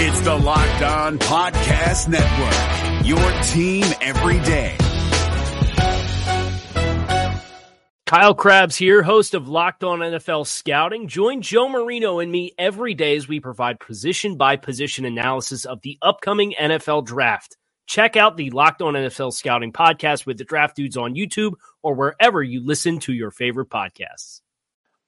It's the Locked On Podcast Network, your team every day. Kyle Crabbs here, host of Locked On NFL Scouting. Join Joe Marino and me every day as we provide position by position analysis of the upcoming NFL draft. Check out the Locked On NFL Scouting podcast with the Draft Dudes on YouTube or wherever you listen to your favorite podcasts.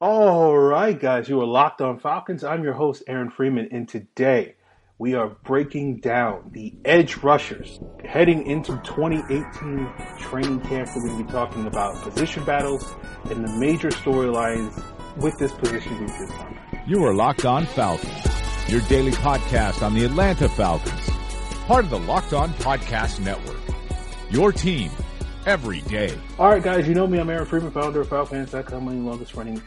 All right, guys, you are locked on Falcons. I'm your host, Aaron Freeman, and today we are breaking down the edge rushers heading into 2018 training camp. We're going to be talking about position battles and the major storylines with this position group this summer. You are Locked On Falcons, your daily podcast on the Atlanta Falcons, part of the Locked On Podcast Network. Your team every day. All right, guys, you know me. I'm Aaron Freeman, founder of FalcFans.com, one of the longest running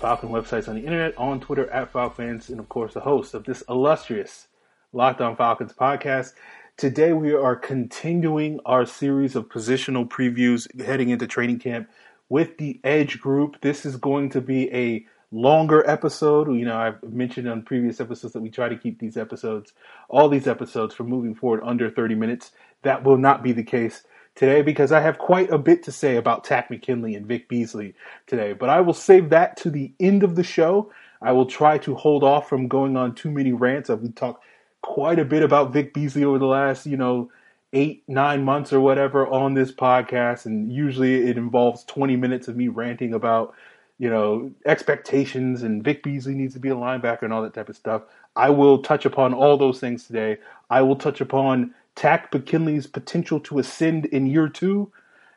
Falcon websites on the internet, on Twitter at FalcFans, and of course the host of this illustrious Locked On Falcons podcast. Today we are continuing our series of positional previews heading into training camp with the Edge group. This is going to be a longer episode. You know, I've mentioned on previous episodes that we try to keep these episodes, all these episodes from moving forward under 30 minutes. That will not be the case today because I have quite a bit to say about Takk McKinley and Vic Beasley today. But I will save that to the end of the show. I will try to hold off from going on too many rants. I've talked quite a bit about Vic Beasley over the last, you know, eight, nine months or whatever on this podcast. And usually it involves 20 minutes of me ranting about, you know, expectations and Vic Beasley needs to be a linebacker and all that type of stuff. I will touch upon all those things today. I will touch upon Takk McKinley's potential to ascend in year two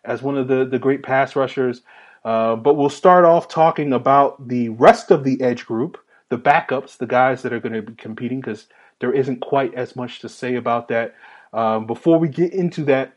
as one of the, the great pass rushers. Uh, but we'll start off talking about the rest of the edge group, the backups, the guys that are going to be competing, because there isn't quite as much to say about that. Um, before we get into that,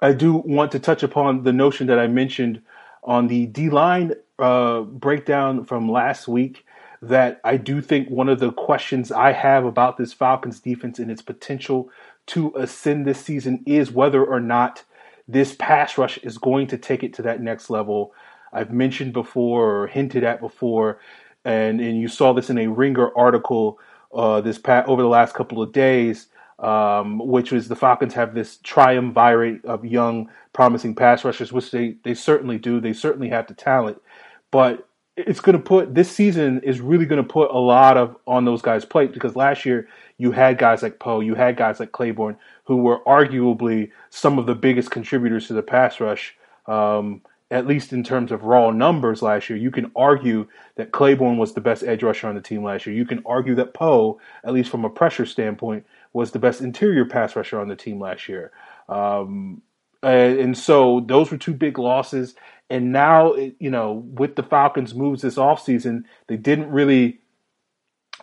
I do want to touch upon the notion that I mentioned on the D line uh, breakdown from last week. That I do think one of the questions I have about this Falcons defense and its potential to ascend this season is whether or not this pass rush is going to take it to that next level. I've mentioned before or hinted at before, and, and you saw this in a Ringer article uh, this past, over the last couple of days, um, which was the Falcons have this triumvirate of young, promising pass rushers, which they, they certainly do. They certainly have the talent, but it's going to put this season is really going to put a lot of on those guys' plate because last year you had guys like Poe, you had guys like Clayborn, who were arguably some of the biggest contributors to the pass rush. Um, at least in terms of raw numbers last year, you can argue that Clayborn was the best edge rusher on the team last year. You can argue that Poe, at least from a pressure standpoint, was the best interior pass rusher on the team last year. Um, and, and so those were two big losses. And now, you know, with the Falcons' moves this offseason, they didn't really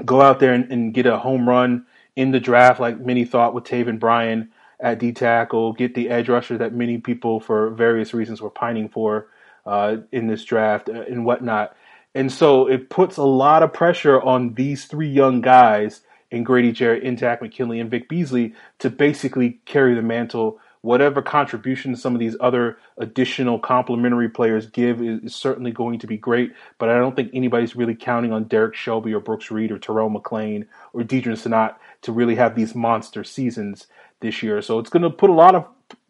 go out there and, and, get a home run in the draft like many thought with Taven Bryan at D tackle, get the edge rusher that many people, for various reasons, were pining for uh, in this draft uh, and whatnot. And so it puts a lot of pressure on these three young guys in Grady Jarrett, Takk McKinley, and Vic Beasley to basically carry the mantle whatever contribution some of these other additional complementary players give is, is, certainly going to be great. But I don't think anybody's really counting on Derrick Shelby or Brooks Reed or Terrell McClain or Deadrin Senat to really have these monster seasons this year. So it's going to put a lot of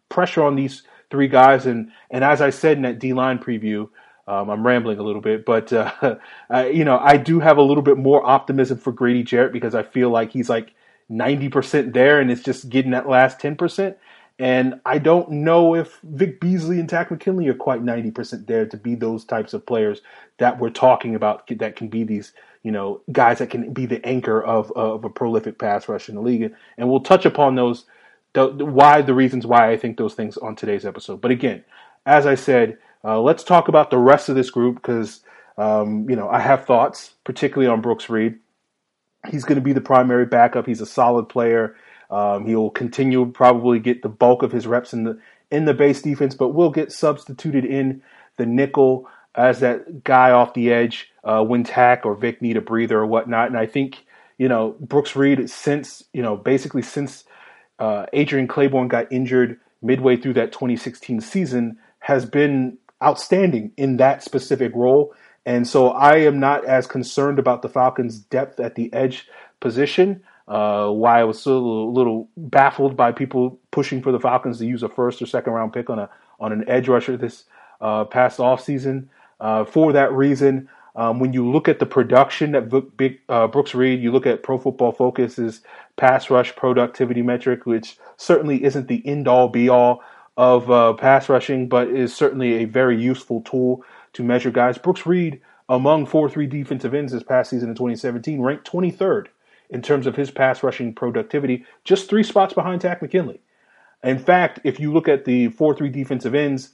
pressure on these three guys. And and as I said in that D line preview. Um, I'm rambling a little bit, but uh, I, you know I do have a little bit more optimism for Grady Jarrett because I feel like he's like 90% there, and it's just getting that last 10%. And I don't know if Vic Beasley and Takk McKinley are quite 90% there to be those types of players that we're talking about that can be these, you know, guys that can be the anchor of, of a prolific pass rush in the league. And we'll touch upon those, the, why, the reasons why I think those things on today's episode. But again, as I said, uh, let's talk about the rest of this group because, um, you know, I have thoughts, particularly on Brooks Reed. He's going to be the primary backup. He's a solid player. Um, he will continue probably get the bulk of his reps in the in the base defense, but will get substituted in the nickel as that guy off the edge uh, when Takk or Vic need a breather or whatnot. And I think you know Brooks Reed since you know basically since uh, Adrian Clayborn got injured midway through that 2016 season has been outstanding in that specific role. And so I am not as concerned about the Falcons' depth at the edge position uh, why I was so a little, little, baffled by people pushing for the Falcons to use a first or second round pick on a on an edge rusher this uh, past offseason. Uh, for that reason, um, when you look at the production that uh, Brooks Reed, you look at Pro Football Focus's pass rush productivity metric, which certainly isn't the end all be all of uh, pass rushing, but is certainly a very useful tool to measure guys. Brooks Reed, among 4 3 defensive ends this past season in 2017, ranked 23rd in terms of his pass rushing productivity, just three spots behind Takk McKinley. In fact, if you look at the 4 3 defensive ends,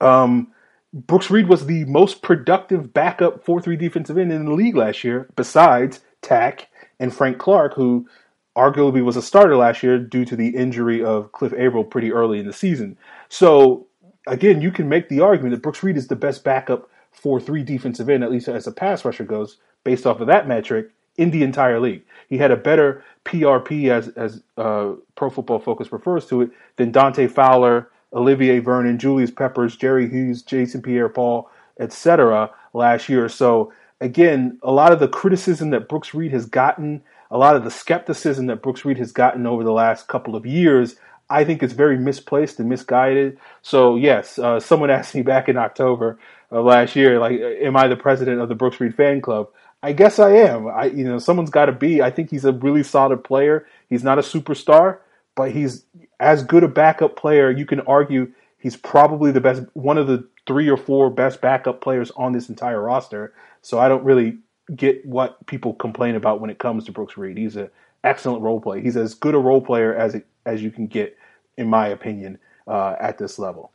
um, Brooks Reed was the most productive backup 4 3 defensive end in the league last year, besides Takk and Frank Clark, who arguably was a starter last year due to the injury of Cliff Avril pretty early in the season. So, again, you can make the argument that Brooks Reed is the best backup 4 3 defensive end, at least as a pass rusher goes, based off of that metric, in the entire league. He had a better PRP, as, as uh, Pro Football Focus refers to it, than Dante Fowler Olivier Vernon, Julius Peppers, Jerry Hughes, Jason Pierre Paul, etc. last year. So again, a lot of the criticism that Brooks Reed has gotten, a lot of the skepticism that Brooks Reed has gotten over the last couple of years, I think is very misplaced and misguided. So yes, uh, someone asked me back in October of last year, like, am I the president of the Brooks Reed fan club? I guess I am. I, you know, someone's got to be. I think he's a really solid player. He's not a superstar, but he's as good a backup player. You can argue he's probably the best, one of the three or four best backup players on this entire roster. So I don't really get what people complain about when it comes to Brooks Reed. He's an excellent role player. He's as good a role player as it, as you can get, in my opinion, uh, at this level.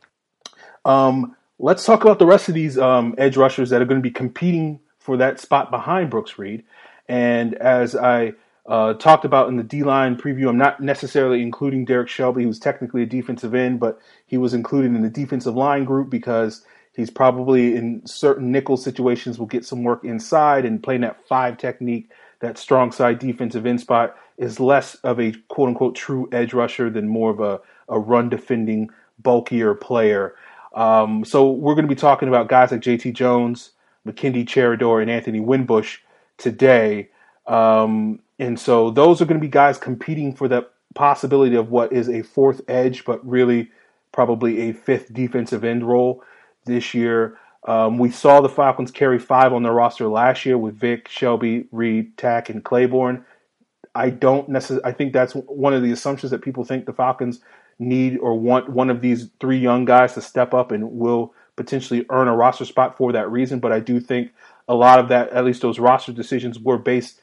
Um, let's talk about the rest of these um, edge rushers that are going to be competing for that spot behind Brooks Reed. And as I uh, talked about in the D line preview. I'm not necessarily including Derrick Shelby, who's technically a defensive end, but he was included in the defensive line group because he's probably in certain nickel situations will get some work inside and playing that five technique, that strong side defensive end spot is less of a quote unquote true edge rusher than more of a, a run defending, bulkier player. Um, so we're going to be talking about guys like JT Jones, Mackendy Cheridor, and Anthony Winbush today. Um, and so those are going to be guys competing for the possibility of what is a fourth edge, but really probably a fifth defensive end role this year. Um, we saw the Falcons carry five on their roster last year with Vic, Shelby, Reed, Takk, and Clayborn. I don't necessarily. I think that's one of the assumptions that people think the Falcons need or want one of these three young guys to step up and will potentially earn a roster spot for that reason. But I do think a lot of that, at least those roster decisions, were based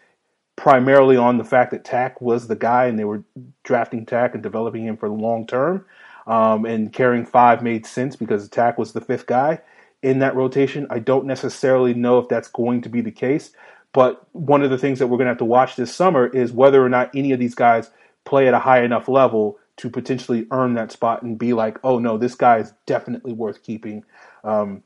primarily on the fact that Takk was the guy and they were drafting Takk and developing him for the long term. Um, and carrying five made sense because Takk was the fifth guy in that rotation. I don't necessarily know if that's going to be the case, but one of the things that we're going to have to watch this summer is whether or not any of these guys play at a high enough level to potentially earn that spot and be like, oh no, this guy is definitely worth keeping. Um,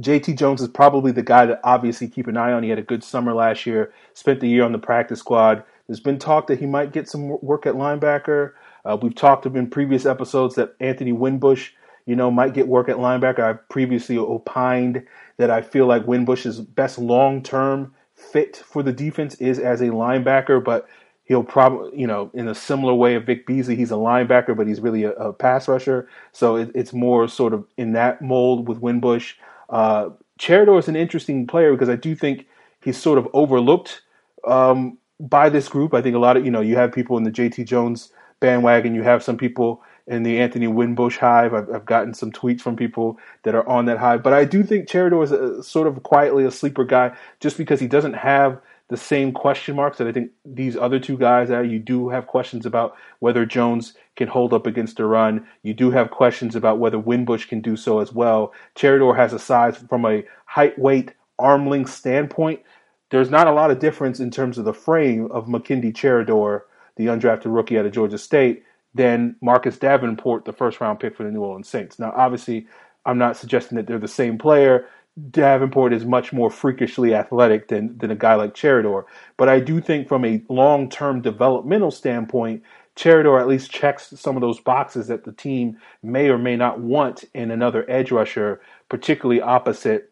JT Jones is probably the guy to obviously keep an eye on. He had a good summer last year, spent the year on the practice squad. There's been talk that he might get some work at linebacker. Uh, we've talked in previous episodes that Anthony Winbush, you know, might get work at linebacker. I've previously opined that I feel like Winbush's best long term fit for the defense is as a linebacker, but he'll probably, you know, in a similar way of Vic Beasley, he's a linebacker, but he's really a, a pass rusher. So it, it's more sort of in that mold with Winbush. Uh, is an interesting player because I do think he's sort of overlooked um, by this group. I think a lot of you know you have people in the JT Jones bandwagon, you have some people in the Anthony Winbush hive. I've, I've gotten some tweets from people that are on that hive, but I do think Cheridor is a, sort of quietly a sleeper guy just because he doesn't have the same question marks that I think these other two guys are. You do have questions about whether Jones can hold up against a run. You do have questions about whether Winbush can do so as well. Cheridor has a size from a height, weight, arm length standpoint. There's not a lot of difference in terms of the frame of Mackendy Cheridor, the undrafted rookie out of Georgia State, than Marcus Davenport, the first round pick for the New Orleans Saints. Now, obviously, I'm not suggesting that they're the same player. Davenport is much more freakishly athletic than, than a guy like Cheridor. But I do think from a long term developmental standpoint, Cheridor at least checks some of those boxes that the team may or may not want in another edge rusher, particularly opposite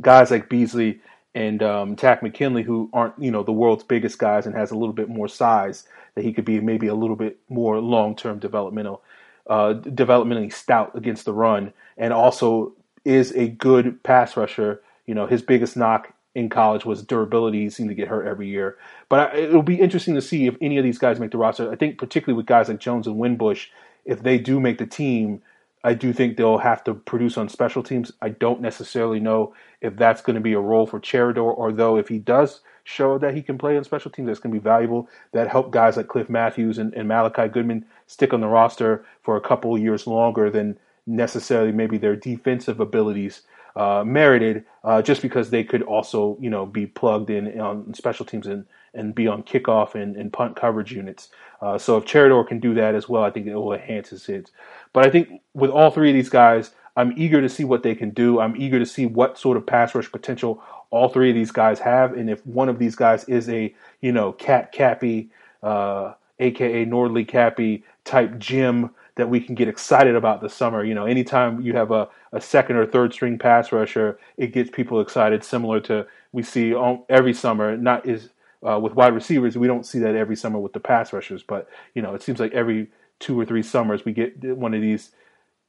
guys like Beasley and um, Takk McKinley, who aren't you know the world's biggest guys and has a little bit more size, that he could be maybe a little bit more long term developmental, uh, developmentally stout against the run, and also is a good pass rusher. You know, his biggest knock in college was durability. He seemed to get hurt every year. But it'll be interesting to see if any of these guys make the roster. I think particularly with guys like Jones and Winbush, if they do make the team, I do think they'll have to produce on special teams. I don't necessarily know if that's going to be a role for Cheridor, or though if he does show that he can play on special teams, that's going to be valuable. That help guys like Cliff Matthews and, and Malliciah Goodman stick on the roster for a couple years longer than necessarily maybe their defensive abilities uh, merited, uh, just because they could also you know be plugged in on special teams and and be on kickoff and, and punt coverage units. Uh, so if Cheridor can do that as well, I think it will enhance his hits. But I think with all three of these guys, I'm eager to see what they can do. I'm eager to see what sort of pass rush potential all three of these guys have, and if one of these guys is a you know Cap Capi, uh, aka Nordly Capi type gym that we can get excited about this summer. You know, anytime you have a, a second or third string pass rusher, it gets people excited. Similar to we see on, every summer, not is uh, with wide receivers, we don't see that every summer with the pass rushers, but you know, it seems like every two or three summers we get one of these,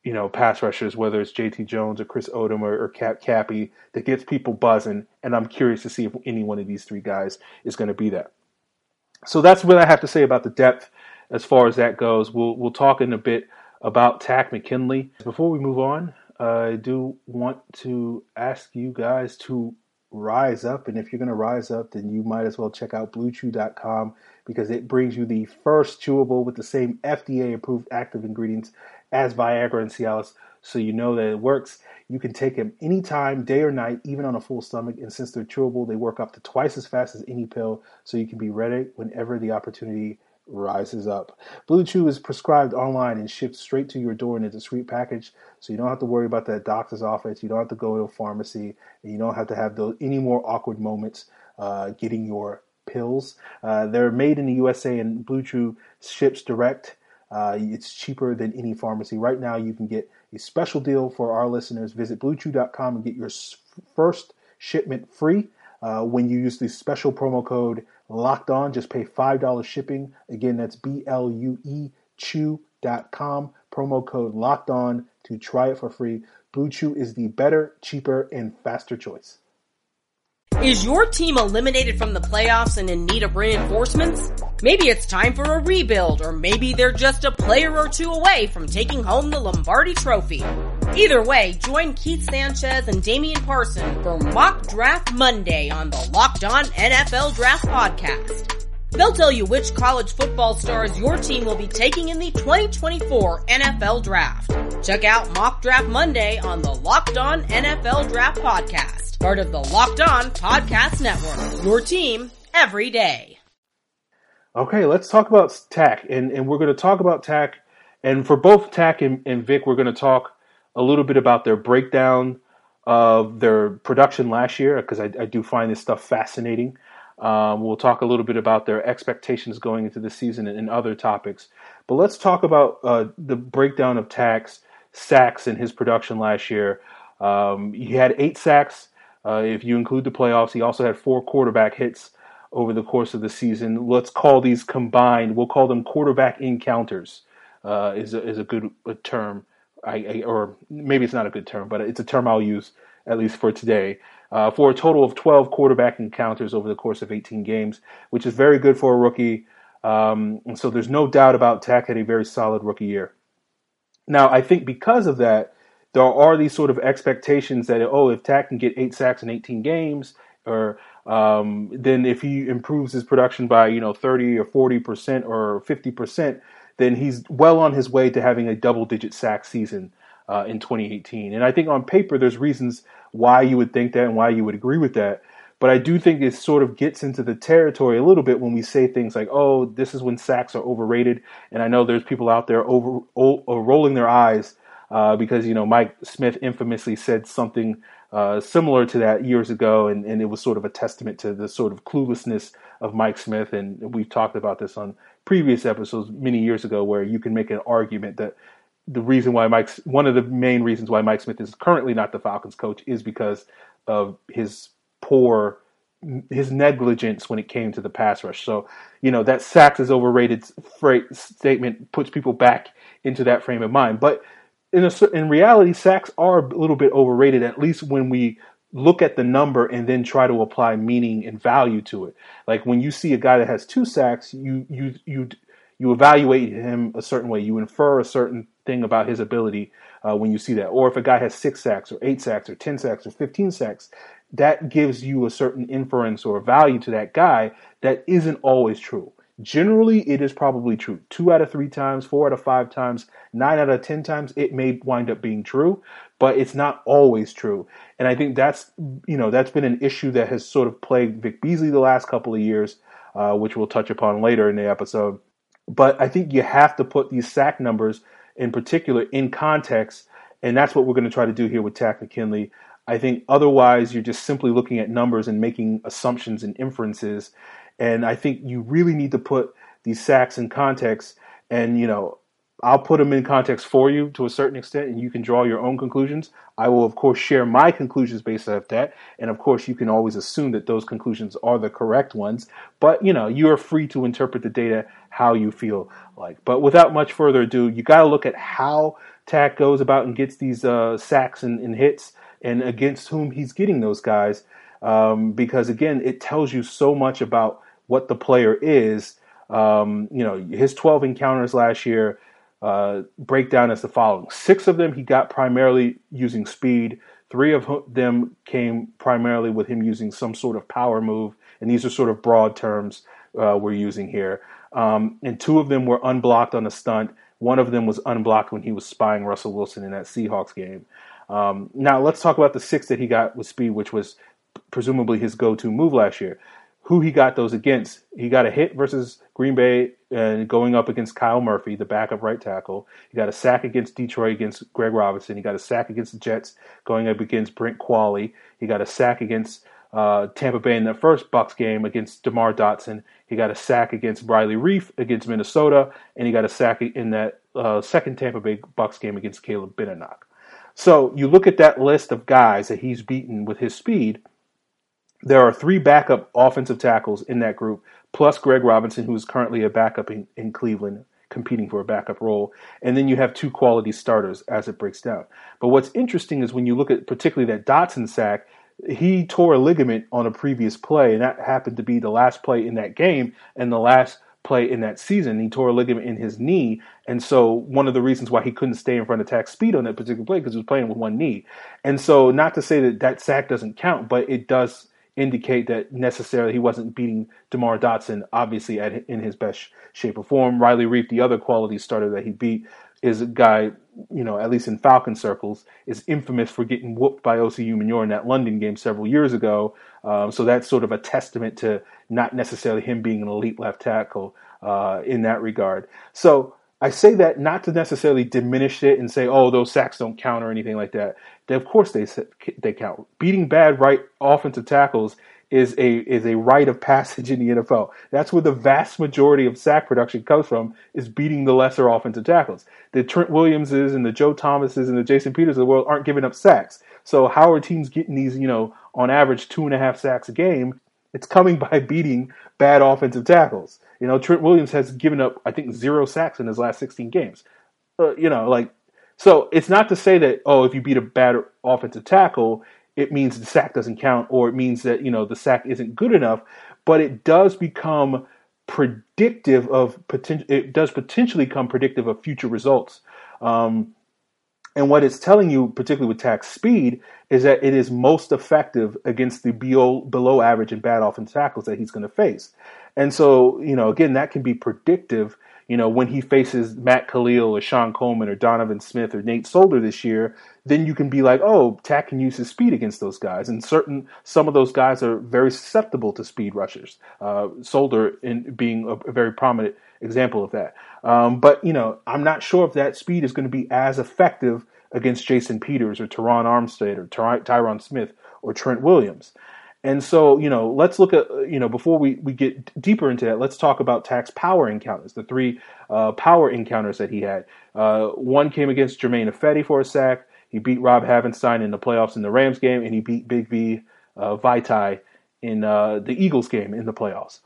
you know, pass rushers, whether it's J.T. Jones or Chris Odom or, or Cap Capi, that gets people buzzing. And I'm curious to see if any one of these three guys is going to be that. So that's what I have to say about the depth as far as that goes. We'll we'll talk in a bit about Takk McKinley. Before we move on, I do want to ask you guys to rise up. And if you're going to rise up, then you might as well check out bluechew.com because it brings you the first chewable with the same FDA approved active ingredients as Viagra and Cialis. So you know that it works. You can take them anytime, day or night, even on a full stomach. And since they're chewable, they work up to twice as fast as any pill. So you can be ready whenever the opportunity rises up. Blue Chew is prescribed online and shipped straight to your door in a discreet package, so you don't have to worry about that doctor's office. You don't have to go to a pharmacy, and you don't have to have those any more awkward moments uh, getting your pills. Uh, they're made in the USA, and Blue Chew ships direct. Uh, it's cheaper than any pharmacy. Right now, you can get a special deal for our listeners. Visit BlueChew.com and get your first shipment free uh, when you use the special promo code locked on. Just pay $5 shipping. Again, that's B L U E chew.com. Promo code locked on to try it for free. Blue Chew is the better, cheaper, and faster choice. Is your team eliminated from the playoffs and in need of reinforcements? Maybe it's time for a rebuild, or maybe they're just a player or two away from taking home the Lombardi Trophy. Either way, join Keith Sanchez and Damian Parson for Mock Draft Monday on the Locked On NFL Draft Podcast. They'll tell you which college football stars your team will be taking in the 2024 NFL Draft. Check out Mock Draft Monday on the Locked On NFL Draft Podcast, part of the Locked On Podcast Network. Your team every day. Okay, let's talk about Takk, and, and we're going to talk about Takk, and for both Takk and, and Vic, we're going to talk a little bit about their breakdown of their production last year because I, I, do find this stuff fascinating. Um, we'll talk a little bit about their expectations going into the season and, and other topics. But let's talk about uh, the breakdown of Takk's sacks in his production last year. Um, he had eight sacks uh, if you include the playoffs. He also had four quarterback hits over the course of the season. Let's call these combined. We'll call them quarterback encounters. Uh, is a, is a good a term. I, I, or maybe it's not a good term, but it's a term I'll use at least for today. Uh, for a total of 12 quarterback encounters over the course of 18 games, which is very good for a rookie. Um, and so there's no doubt about Takk had a very solid rookie year. Now, I think because of that, there are these sort of expectations that, oh, if Takk can get eight sacks in 18 games, or um, then if he improves his production by, you know, 30 or 40% or 50%, then he's well on his way to having a double digit sack season uh, in 2018. And I think on paper, there's reasons why you would think that and why you would agree with that. But I do think it sort of gets into the territory a little bit when we say things like, "Oh, this is when sacks are overrated." And I know there's people out there over rolling their eyes uh, because you know Mike Smith infamously said something uh, similar to that years ago, and, and it was sort of a testament to the sort of cluelessness of Mike Smith. And we've talked about this on previous episodes many years ago, where you can make an argument that the reason why Mike's one of the main reasons why Mike Smith is currently not the Falcons coach is because of his poor his negligence when it came to the pass rush. So, you know, that sacks is overrated statement puts people back into that frame of mind. But in a, in reality, sacks are a little bit overrated, at least when we look at the number and then try to apply meaning and value to it. Like when you see a guy that has two sacks, you you you you evaluate him a certain way. You infer a certain thing about his ability uh, when you see that. Or if a guy has six sacks or eight sacks or ten sacks or fifteen sacks, that gives you a certain inference or value to that guy that isn't always true. Generally, it is probably true. Two out of three times, four out of five times, nine out of ten times, it may wind up being true, but it's not always true. And I think that's you know that's been an issue that has sort of plagued Vic Beasley the last couple of years, uh, which we'll touch upon later in the episode. But I think you have to put these sack numbers in particular in context, and that's what we're going to try to do here with Takk McKinley. I think otherwise you're just simply looking at numbers and making assumptions and inferences. And I think you really need to put these sacks in context. And, you know, I'll put them in context for you to a certain extent, and you can draw your own conclusions. I will, of course, share my conclusions based off that, and of course, you can always assume that those conclusions are the correct ones. But you know, you are free to interpret the data how you feel like. But without much further ado, you got to look at how Takk goes about and gets these uh, sacks and, and hits and against whom he's getting those guys. Um, because again, it tells you so much about what the player is. Um, you know, his 12 encounters last year uh, break down as the following: six of them he got primarily using speed. Three of them came primarily with him using some sort of power move, and these are sort of broad terms uh, we're using here. Um, and two of them were unblocked on a stunt. One of them was unblocked when he was spying Russell Wilson in that Seahawks game. Um, now let's talk about the six that he got with speed, which was presumably his go-to move last year. Who he got those against? He got a hit versus Green Bay and going up against Kyle Murphy, the backup right tackle. He got a sack against Detroit against Greg Robinson. He got a sack against the Jets going up against Brent Qvale. He got a sack against uh, Tampa Bay in the first Bucks game against DeMar Dotson. He got a sack against Riley Reiff against Minnesota, and he got a sack in that uh, second Tampa Bay Bucks game against Caleb Benenoch. So you look at that list of guys that he's beaten with his speed. There are three backup offensive tackles in that group, plus Greg Robinson, who is currently a backup in, in Cleveland, competing for a backup role. And then you have two quality starters as it breaks down. But what's interesting is when you look at particularly that Dotson sack, he tore a ligament on a previous play, and that happened to be the last play in that game and the last play in that season. He tore a ligament in his knee, and so one of the reasons why he couldn't stay in front of Takk speed on that particular play because he was playing with one knee. And so, not to say that that sack doesn't count, but it does indicate that necessarily he wasn't beating DeMar Dotson, obviously at in his best shape or form. Riley Reiff, the other quality starter that he beat, is a guy, you know, at least in Falcon circles, is infamous for getting whooped by Osi Umenyiora in that London game several years ago. Um, so that's sort of a testament to not necessarily him being an elite left tackle uh, in that regard. So I say that not to necessarily diminish it and say, oh, those sacks don't count or anything like that. They, of course, they they count. Beating bad right offensive tackles is a is a rite of passage in the NFL. That's where the vast majority of sack production comes from is beating the lesser offensive tackles. The Trent Williamses and the Joe Thomases and the Jason Peters of the world aren't giving up sacks. So how are teams getting these, you know, on average two and a half sacks a game? It's coming by beating bad offensive tackles. You know, Trent Williams has given up, I think, zero sacks in his last 16 games. Uh, you know, like, so it's not to say that, oh, if you beat a bad offensive tackle, it means the sack doesn't count or it means that, you know, the sack isn't good enough, but it does become predictive of potential, it does potentially come predictive of future results. Um, and what it's telling you, particularly with Takk speed, is that it is most effective against the below, below average and bad offensive tackles that he's going to face. And so, you know, again, that can be predictive you know, when he faces Matt Kalil or Shon Coleman or Donovan Smith or Nate Solder this year, then you can be like, oh, Takk can use his speed against those guys. And certain, some of those guys are very susceptible to speed rushers. Uh, Solder in being a, a, very prominent example of that. Um, but, you know, I'm not sure if that speed is going to be as effective against Jason Peters or Terron Armstead or Ty- Tyron Smith or Trent Williams. And so, you know, let's look at, you know, before we, we get deeper into that, let's talk about Takk's power encounters, the three uh, power encounters that he had. Uh, one came against Germain Ifedi for a sack. He beat Rob Havenstein in the playoffs in the Rams game, and he beat Big V uh, Vaitai in uh, the Eagles game in the playoffs.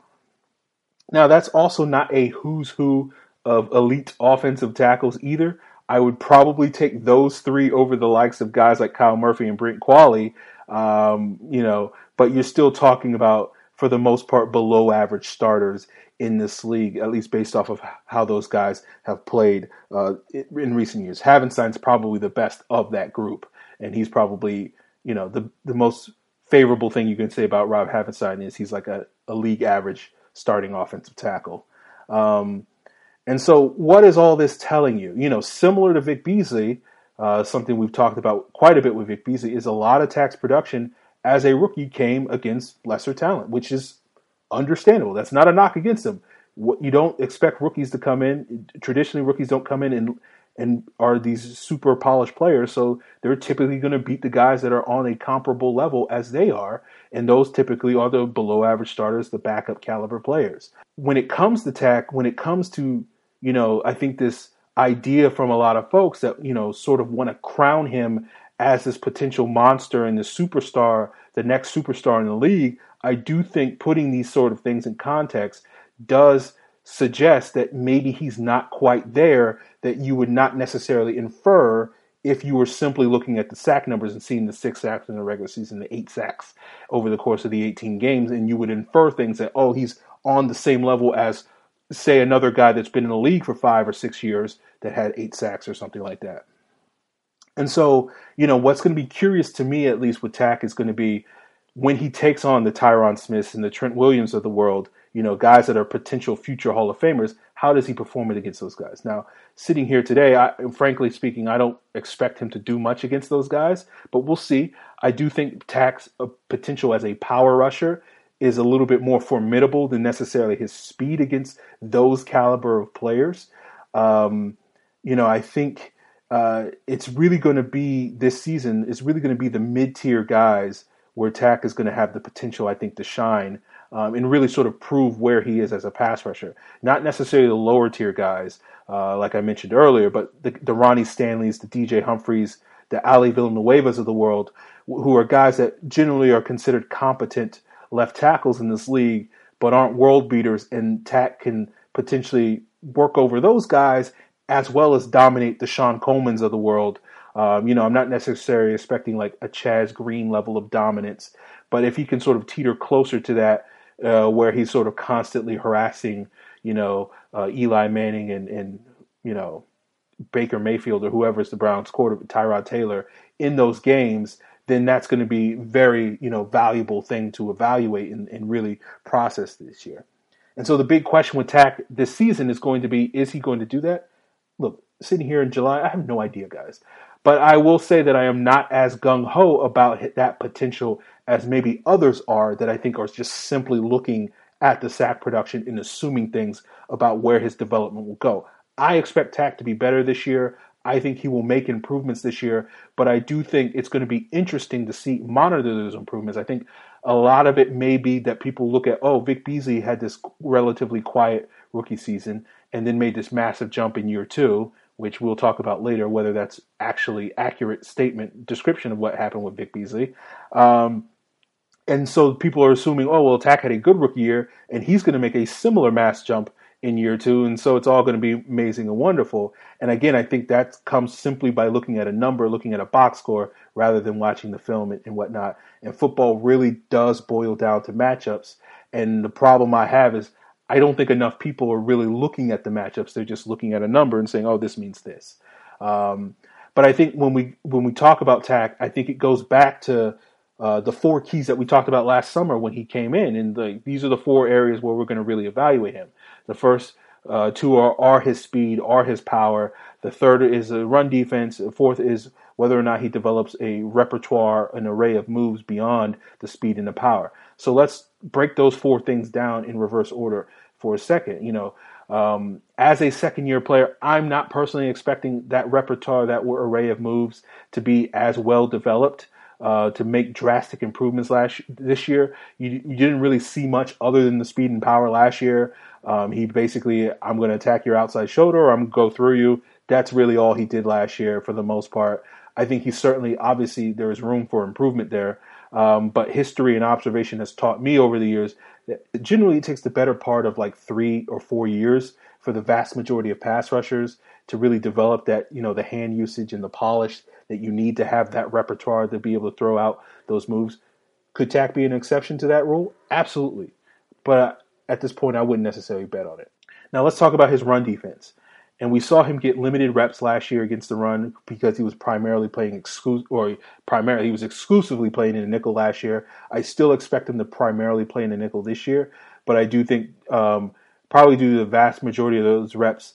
Now, that's also not a who's who of elite offensive tackles either. I would probably take those three over the likes of guys like Kyle Murphy and Brent Qvale. Um, you know, but you're still talking about, for the most part, below average starters in this league, at least based off of how those guys have played uh, in recent years. Havenstein's probably the best of that group, and he's probably, you know, the the most favorable thing you can say about Rob Havenstein is he's like a, a league average starting offensive tackle. Um, and so, what is all this telling you? You know, similar to Vic Beasley, uh, something we've talked about quite a bit with Vic Beasley is a lot of Takk's production as a rookie came against lesser talent, which is understandable. That's not a knock against him. What you don't expect rookies to come in. Traditionally, rookies don't come in and and are these super polished players. So they're typically going to beat the guys that are on a comparable level as they are. And those typically are the below average starters, the backup caliber players. When it comes to Takk, when it comes to, you know, I think this idea from a lot of folks that, you know, sort of want to crown him as this potential monster and the superstar, the next superstar in the league, I do think putting these sort of things in context does suggest that maybe he's not quite there that you would not necessarily infer if you were simply looking at the sack numbers and seeing the six sacks in the regular season, the eight sacks over the course of the 18 games, and you would infer things that, oh, he's on the same level as, say, another guy that's been in the league for five or six years that had eight sacks or something like that. And so, you know, what's going to be curious to me, at least with Takk, is going to be when he takes on the Tyron Smiths and the Trent Williams of the world, you know, guys that are potential future Hall of Famers, how does he perform it against those guys? Now, sitting here today, I, frankly speaking, I don't expect him to do much against those guys, but we'll see. I do think Takk's uh, potential as a power rusher is a little bit more formidable than necessarily his speed against those caliber of players. Um, you know, I think uh, it's really going to be this season. It's really going to be the mid tier guys where Takk is going to have the potential, I think, to shine um, and really sort of prove where he is as a pass rusher. Not necessarily the lower tier guys, uh, like I mentioned earlier, but the, the Ronnie Stanleys, the DJ Humphries, the Ali Villanuevas of the world, who are guys that generally are considered competent left tackles in this league, but aren't world beaters, and Takk can potentially work over those guys as well as dominate the Shon Colemans of the world. Um, you know, I'm not necessarily expecting like a Chaz Green level of dominance, but if he can sort of teeter closer to that, uh, where he's sort of constantly harassing, you know, uh, Eli Manning and, and, you know, Baker Mayfield or whoever's the Browns quarter, Tyrod Taylor in those games, then that's going to be very, you know, valuable thing to evaluate and, and really process this year. And so the big question with Takk this season is going to be, is he going to do that? Look, sitting here in July, I have no idea, guys. But I will say that I am not as gung ho about that potential as maybe others are that I think are just simply looking at the sack production and assuming things about where his development will go. I expect Takk to be better this year. I think he will make improvements this year, but I do think it's going to be interesting to see monitor those improvements. I think a lot of it may be that people look at, oh, Vic Beasley had this relatively quiet rookie season and then made this massive jump in year two, which we'll talk about later, whether that's actually accurate statement description of what happened with Vic Beasley. Um, and so people are assuming, oh, well, Takk had a good rookie year, and he's going to make a similar mass jump in year two, and so it's all going to be amazing and wonderful. And again, I think that comes simply by looking at a number, looking at a box score, rather than watching the film and, and whatnot. And football really does boil down to matchups. And the problem I have is I don't think enough people are really looking at the matchups. They're just looking at a number and saying, "Oh, this means this." Um, but I think when we when we talk about Takk, I think it goes back to uh, the four keys that we talked about last summer when he came in, and the, these are the four areas where we're going to really evaluate him. The first uh, two are, are his speed, are his power. The third is a run defense. The fourth is whether or not he develops a repertoire, an array of moves beyond the speed and the power. So let's break those four things down in reverse order for a second. You know, um, as a second year player, I'm not personally expecting that repertoire, that array of moves to be as well developed. Uh, to make drastic improvements last this year, you, you didn't really see much other than the speed and power last year. Um, he basically, I'm going to attack your outside shoulder, or I'm going to go through you. That's really all he did last year for the most part. I think he certainly, obviously, there is room for improvement there. Um, but history and observation has taught me over the years that generally it takes the better part of like three or four years for the vast majority of pass rushers to really develop that, you know, the hand usage and the polish that you need to have that repertoire to be able to throw out those moves. Could Takk be an exception to that rule? Absolutely. But at this point, I wouldn't necessarily bet on it. Now let's talk about his run defense. And we saw him get limited reps last year against the run because he was primarily playing exclu- or primarily he was exclusively playing in a nickel last year. I still expect him to primarily play in a nickel this year, but I do think um, probably due to the vast majority of those reps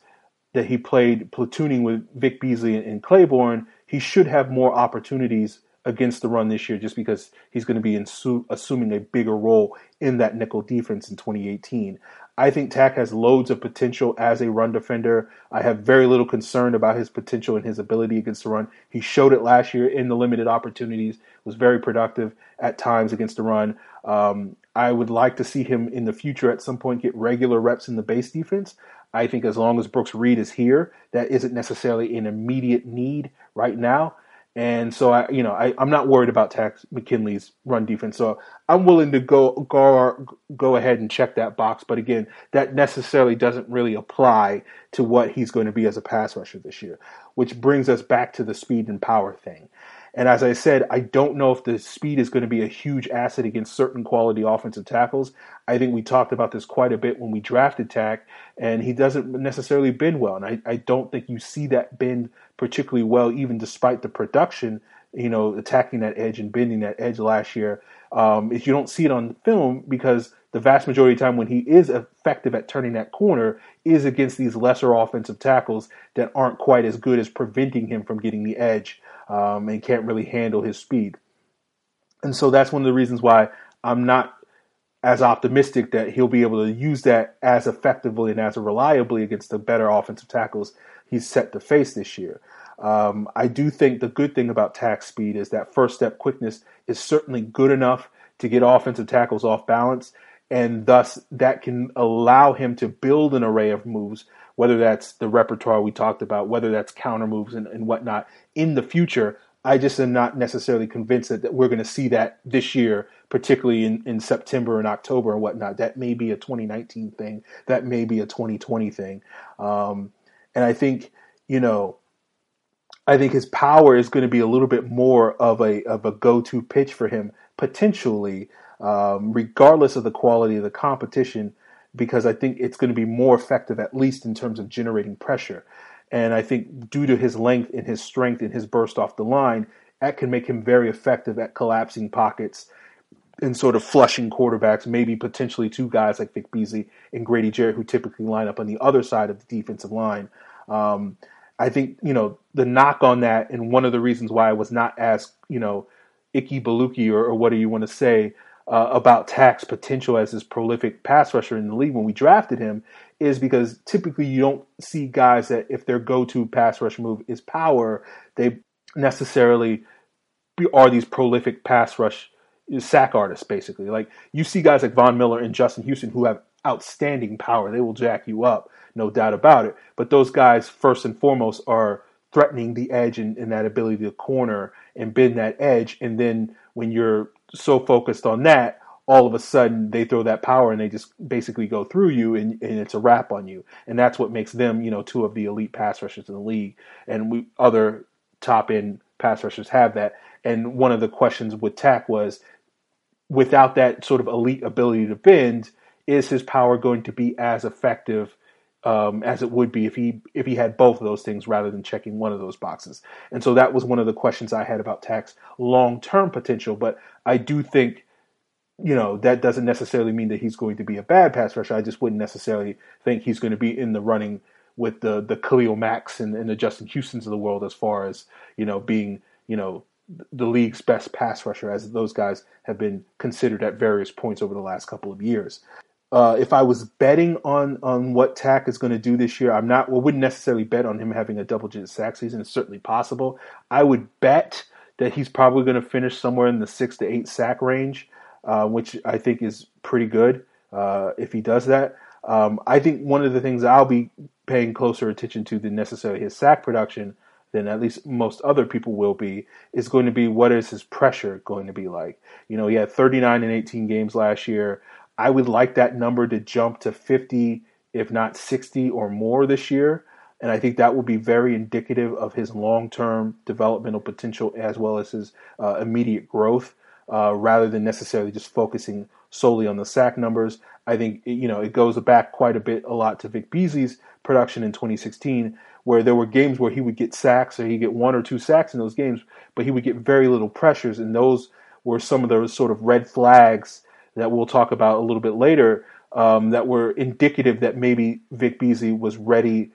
that he played platooning with Vic Beasley and Clayborn, he should have more opportunities against the run this year just because he's going to be assuming a bigger role in that nickel defense in 2018. I think Takk has loads of potential as a run defender. I have very little concern about his potential and his ability against the run. He showed it last year in the limited opportunities, was very productive at times against the run. Um, I would like to see him in the future at some point get regular reps in the base defense. I think as long as Brooks Reed is here, that isn't necessarily an immediate need right now. And so I, you know, I, I'm not worried about Takk McKinley's run defense. So I'm willing to go go go ahead and check that box. But again, that necessarily doesn't really apply to what he's going to be as a pass rusher this year. Which brings us back to the speed and power thing. And as I said, I don't know if the speed is going to be a huge asset against certain quality offensive tackles. I think we talked about this quite a bit when we drafted Takk, and he doesn't necessarily bend well. And I, I don't think you see that bend particularly well, even despite the production, you know, attacking that edge and bending that edge last year. Um, if you don't see it on film, because the vast majority of time when he is effective at turning that corner is against these lesser offensive tackles that aren't quite as good as preventing him from getting the edge um, and can't really handle his speed. And so that's one of the reasons why I'm not as optimistic that he'll be able to use that as effectively and as reliably against the better offensive tackles he's set to face this year. Um, I do think the good thing about Takk's speed is that first step quickness is certainly good enough to get offensive tackles off balance, and thus that can allow him to build an array of moves whether that's the repertoire we talked about, whether that's counter moves and, and whatnot in the future. I just am not necessarily convinced that, that we're going to see that this year, particularly in, in September and October and whatnot. That may be a 2019 thing. That may be a 2020 thing. Um, and I think, you know, I think his power is going to be a little bit more of a of a go to pitch for him potentially, um, regardless of the quality of the competition because I think it's going to be more effective, at least in terms of generating pressure. And I think due to his length and his strength and his burst off the line, that can make him very effective at collapsing pockets and sort of flushing quarterbacks, maybe potentially two guys like Vic Beasley and Grady Jarrett, who typically line up on the other side of the defensive line. Um, I think, you know, the knock on that, and one of the reasons why I was not as, you know, icky baluki or, or what do you want to say uh, about Takk's potential as this prolific pass rusher in the league when we drafted him is because typically you don't see guys that if their go-to pass rush move is power, they necessarily are these prolific pass rush sack artists. Basically, like you see guys like Von Miller and Justin Houston who have outstanding power. They will jack you up, no doubt about it. But those guys, first and foremost, are threatening the edge and, and that ability to corner and bend that edge. And then when you're so focused on that, all of a sudden they throw that power and they just basically go through you and, and it's a wrap on you. And that's what makes them, you know, two of the elite pass rushers in the league. And we other top end pass rushers have that. And one of the questions with Takk was without that sort of elite ability to bend, is his power going to be as effective um, as it would be if he if he had both of those things rather than checking one of those boxes. And so that was one of the questions I had about Takk's long term potential. But I do think, you know, that doesn't necessarily mean that he's going to be a bad pass rusher. I just wouldn't necessarily think he's going to be in the running with the the Khalil Macks and, and the Justin Houston's of the world as far as you know being you know the league's best pass rusher, as those guys have been considered at various points over the last couple of years. Uh, if I was betting on on what Takk is going to do this year, I'm not. Well, wouldn't necessarily bet on him having a double digit sack season. It's certainly possible. I would bet that he's probably going to finish somewhere in the six to eight sack range, uh, which I think is pretty good uh, if he does that. Um, I think one of the things I'll be paying closer attention to than necessarily his sack production than at least most other people will be is going to be what is his pressure going to be like. You know, he had 39 and 18 games last year. I would like that number to jump to 50, if not 60 or more this year. And I think that will be very indicative of his long term developmental potential as well as his uh, immediate growth, uh, rather than necessarily just focusing solely on the sack numbers. I think, you know, it goes back quite a bit, a lot to Vic Beasley's production in 2016, where there were games where he would get sacks or he'd get one or two sacks in those games, but he would get very little pressures. And those were some of those sort of red flags that we'll talk about a little bit later um, that were indicative that maybe Vic Beasley was ready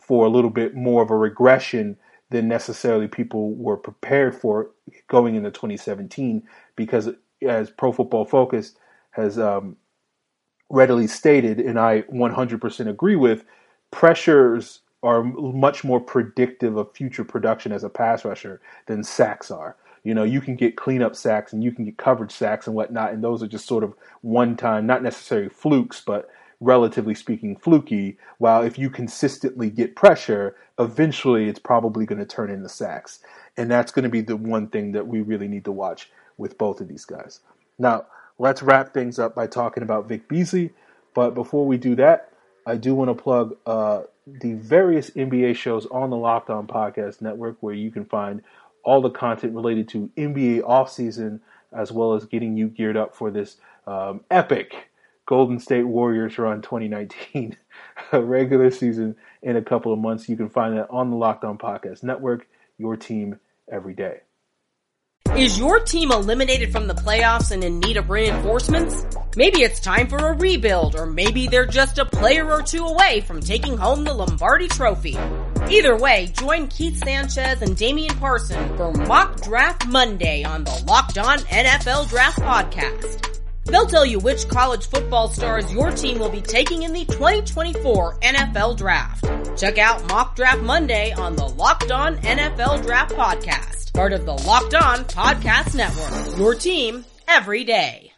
for a little bit more of a regression than necessarily people were prepared for going into 2017 because as Pro Football Focus has um, readily stated, and I 100% agree with, pressures are much more predictive of future production as a pass rusher than sacks are. You know, you can get cleanup sacks and you can get coverage sacks and whatnot, and those are just sort of one time, not necessarily flukes, but relatively speaking, fluky. While if you consistently get pressure, eventually it's probably going to turn into sacks. And that's going to be the one thing that we really need to watch with both of these guys. Now, let's wrap things up by talking about Vic Beasley. But before we do that, I do want to plug uh, the various NBA shows on the Locked On Podcast Network where you can find all the content related to NBA offseason as well as getting you geared up for this um, epic Golden State Warriors run 2019 regular season in a couple of months. You can find that on the Locked On Podcast Network, your team every day. Is your team eliminated from the playoffs and in need of reinforcements? Maybe it's time for a rebuild, or maybe they're just a player or two away from taking home the Lombardi Trophy. Either way, join Keith Sanchez and Damian Parson for Mock Draft Monday on the Locked On NFL Draft Podcast. They'll tell you which college football stars your team will be taking in the 2024 NFL Draft. Check out Mock Draft Monday on the Locked On NFL Draft Podcast, part of the Locked On Podcast Network. Your team every day.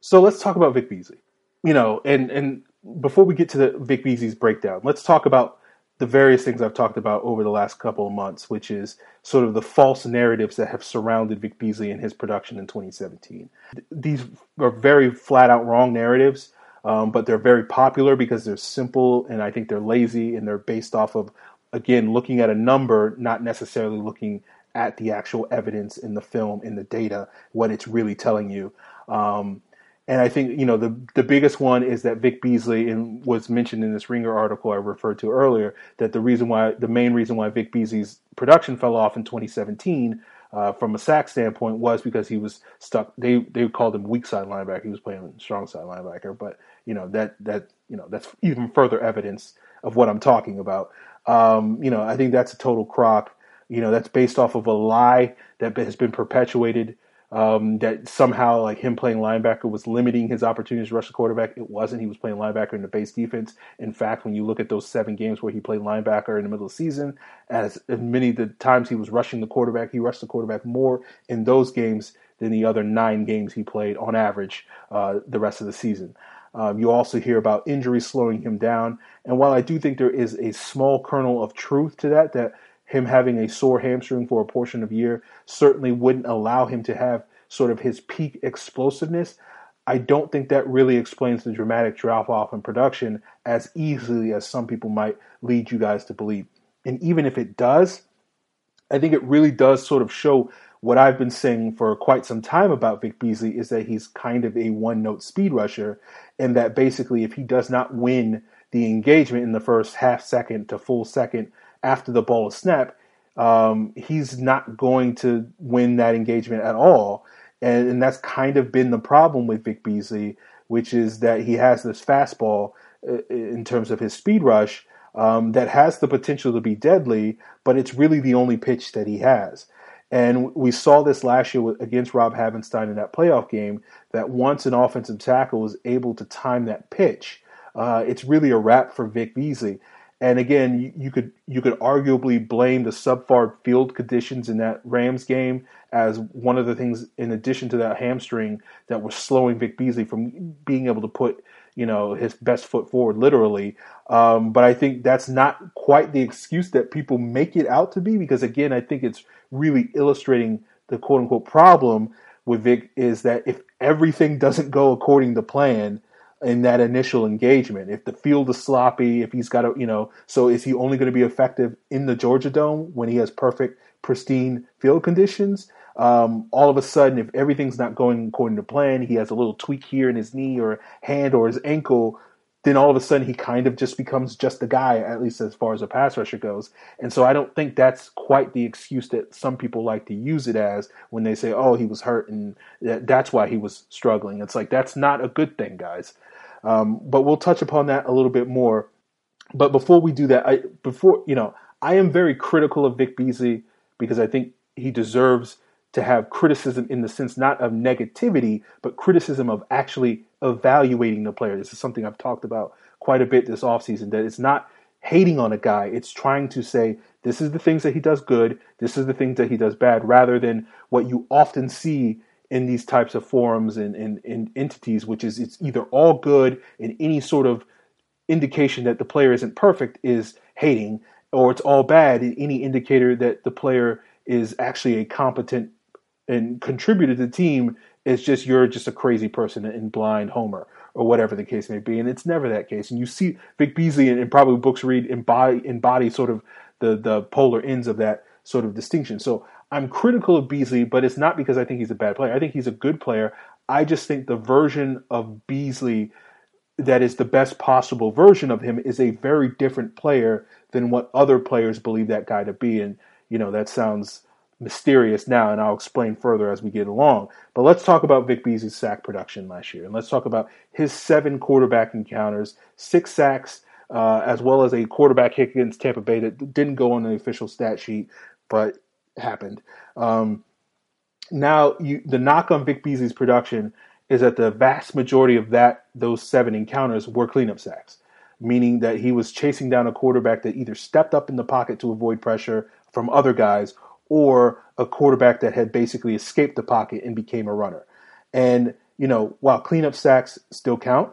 So let's talk about Vic Beasley. You know, and and before we get to the Vic Beasley's breakdown, let's talk about the various things I've talked about over the last couple of months, which is sort of the false narratives that have surrounded Vic Beasley and his production in 2017. These are very flat out wrong narratives, um, but they're very popular because they're simple and I think they're lazy and they're based off of, again, looking at a number, not necessarily looking at the actual evidence in the film, in the data, what it's really telling you. Um, and I think you know the the biggest one is that Vic Beasley was mentioned in this Ringer article I referred to earlier that the reason why the main reason why Vic Beasley's production fell off in 2017 uh, from a sack standpoint was because he was stuck. They they called him weak side linebacker. He was playing strong side linebacker, but you know that that you know that's even further evidence of what I'm talking about. Um, you know I think that's a total crock. You know that's based off of a lie that has been perpetuated um, that somehow like him playing linebacker was limiting his opportunities to rush the quarterback. It wasn't. He was playing linebacker in the base defense. In fact, when you look at those seven games where he played linebacker in the middle of the season, as many of the times he was rushing the quarterback, he rushed the quarterback more in those games than the other nine games he played on average uh, the rest of the season. Um, you also hear about injuries slowing him down. And while I do think there is a small kernel of truth to that, that him having a sore hamstring for a portion of year certainly wouldn't allow him to have sort of his peak explosiveness. I don't think that really explains the dramatic drop off in production as easily as some people might lead you guys to believe. And even if it does, I think it really does sort of show what I've been saying for quite some time about Vic Beasley is that he's kind of a one note speed rusher, and that basically, if he does not win the engagement in the first half second to full second after the ball is snapped, um, he's not going to win that engagement at all. And, and that's kind of been the problem with Vic Beasley, which is that he has this fastball uh, in terms of his speed rush um, that has the potential to be deadly, but it's really the only pitch that he has. And we saw this last year against Rob Havenstein in that playoff game that once an offensive tackle was able to time that pitch, uh, it's really a wrap for Vic Beasley. And again, you, you, could you could arguably blame the subpar field conditions in that Rams game as one of the things, in addition to that hamstring, that was slowing Vic Beasley from being able to put you know his best foot forward, literally. Um, but I think that's not quite the excuse that people make it out to be, because again, I think it's really illustrating the quote unquote problem with Vic is that if everything doesn't go according to plan in that initial engagement, if the field is sloppy, if he's got to, you know, so is he only going to be effective in the Georgia Dome when he has perfect, pristine field conditions? Um, all of a sudden, if everything's not going according to plan, he has a little tweak here in his knee or hand or his ankle, then all of a sudden he kind of just becomes just the guy, at least as far as a pass rusher goes. And so I don't think that's quite the excuse that some people like to use it as when they say, oh, he was hurt and that's why he was struggling. It's like, that's not a good thing, guys. Um, but we'll touch upon that a little bit more. But before we do that, I, before, you know, I am very critical of Vic Beasley because I think he deserves to have criticism in the sense not of negativity, but criticism of actually evaluating the player. This is something I've talked about quite a bit this offseason that it's not hating on a guy, it's trying to say this is the things that he does good, this is the things that he does bad, rather than what you often see in these types of forums and, and, and entities, which is it's either all good and any sort of indication that the player isn't perfect is hating, or it's all bad and any indicator that the player is actually a competent and contributed to the team is just you're just a crazy person in blind homer or whatever the case may be. And it's never that case. And you see Vic Beasley and, and probably Brooks Reed embody, embody sort of the, the polar ends of that sort of distinction. So I'm critical of Beasley, but it's not because I think he's a bad player. I think he's a good player. I just think the version of Beasley that is the best possible version of him is a very different player than what other players believe that guy to be. And, you know, that sounds mysterious now, and I'll explain further as we get along. But let's talk about Vic Beasley's sack production last year, and let's talk about his seven quarterback encounters, six sacks, uh, as well as a quarterback hit against Tampa Bay that didn't go on the official stat sheet, but happened. Um, now, you, the knock on Vic Beasley's production is that the vast majority of that those seven encounters were cleanup sacks, meaning that he was chasing down a quarterback that either stepped up in the pocket to avoid pressure from other guys or a quarterback that had basically escaped the pocket and became a runner. And, you know, while cleanup sacks still count,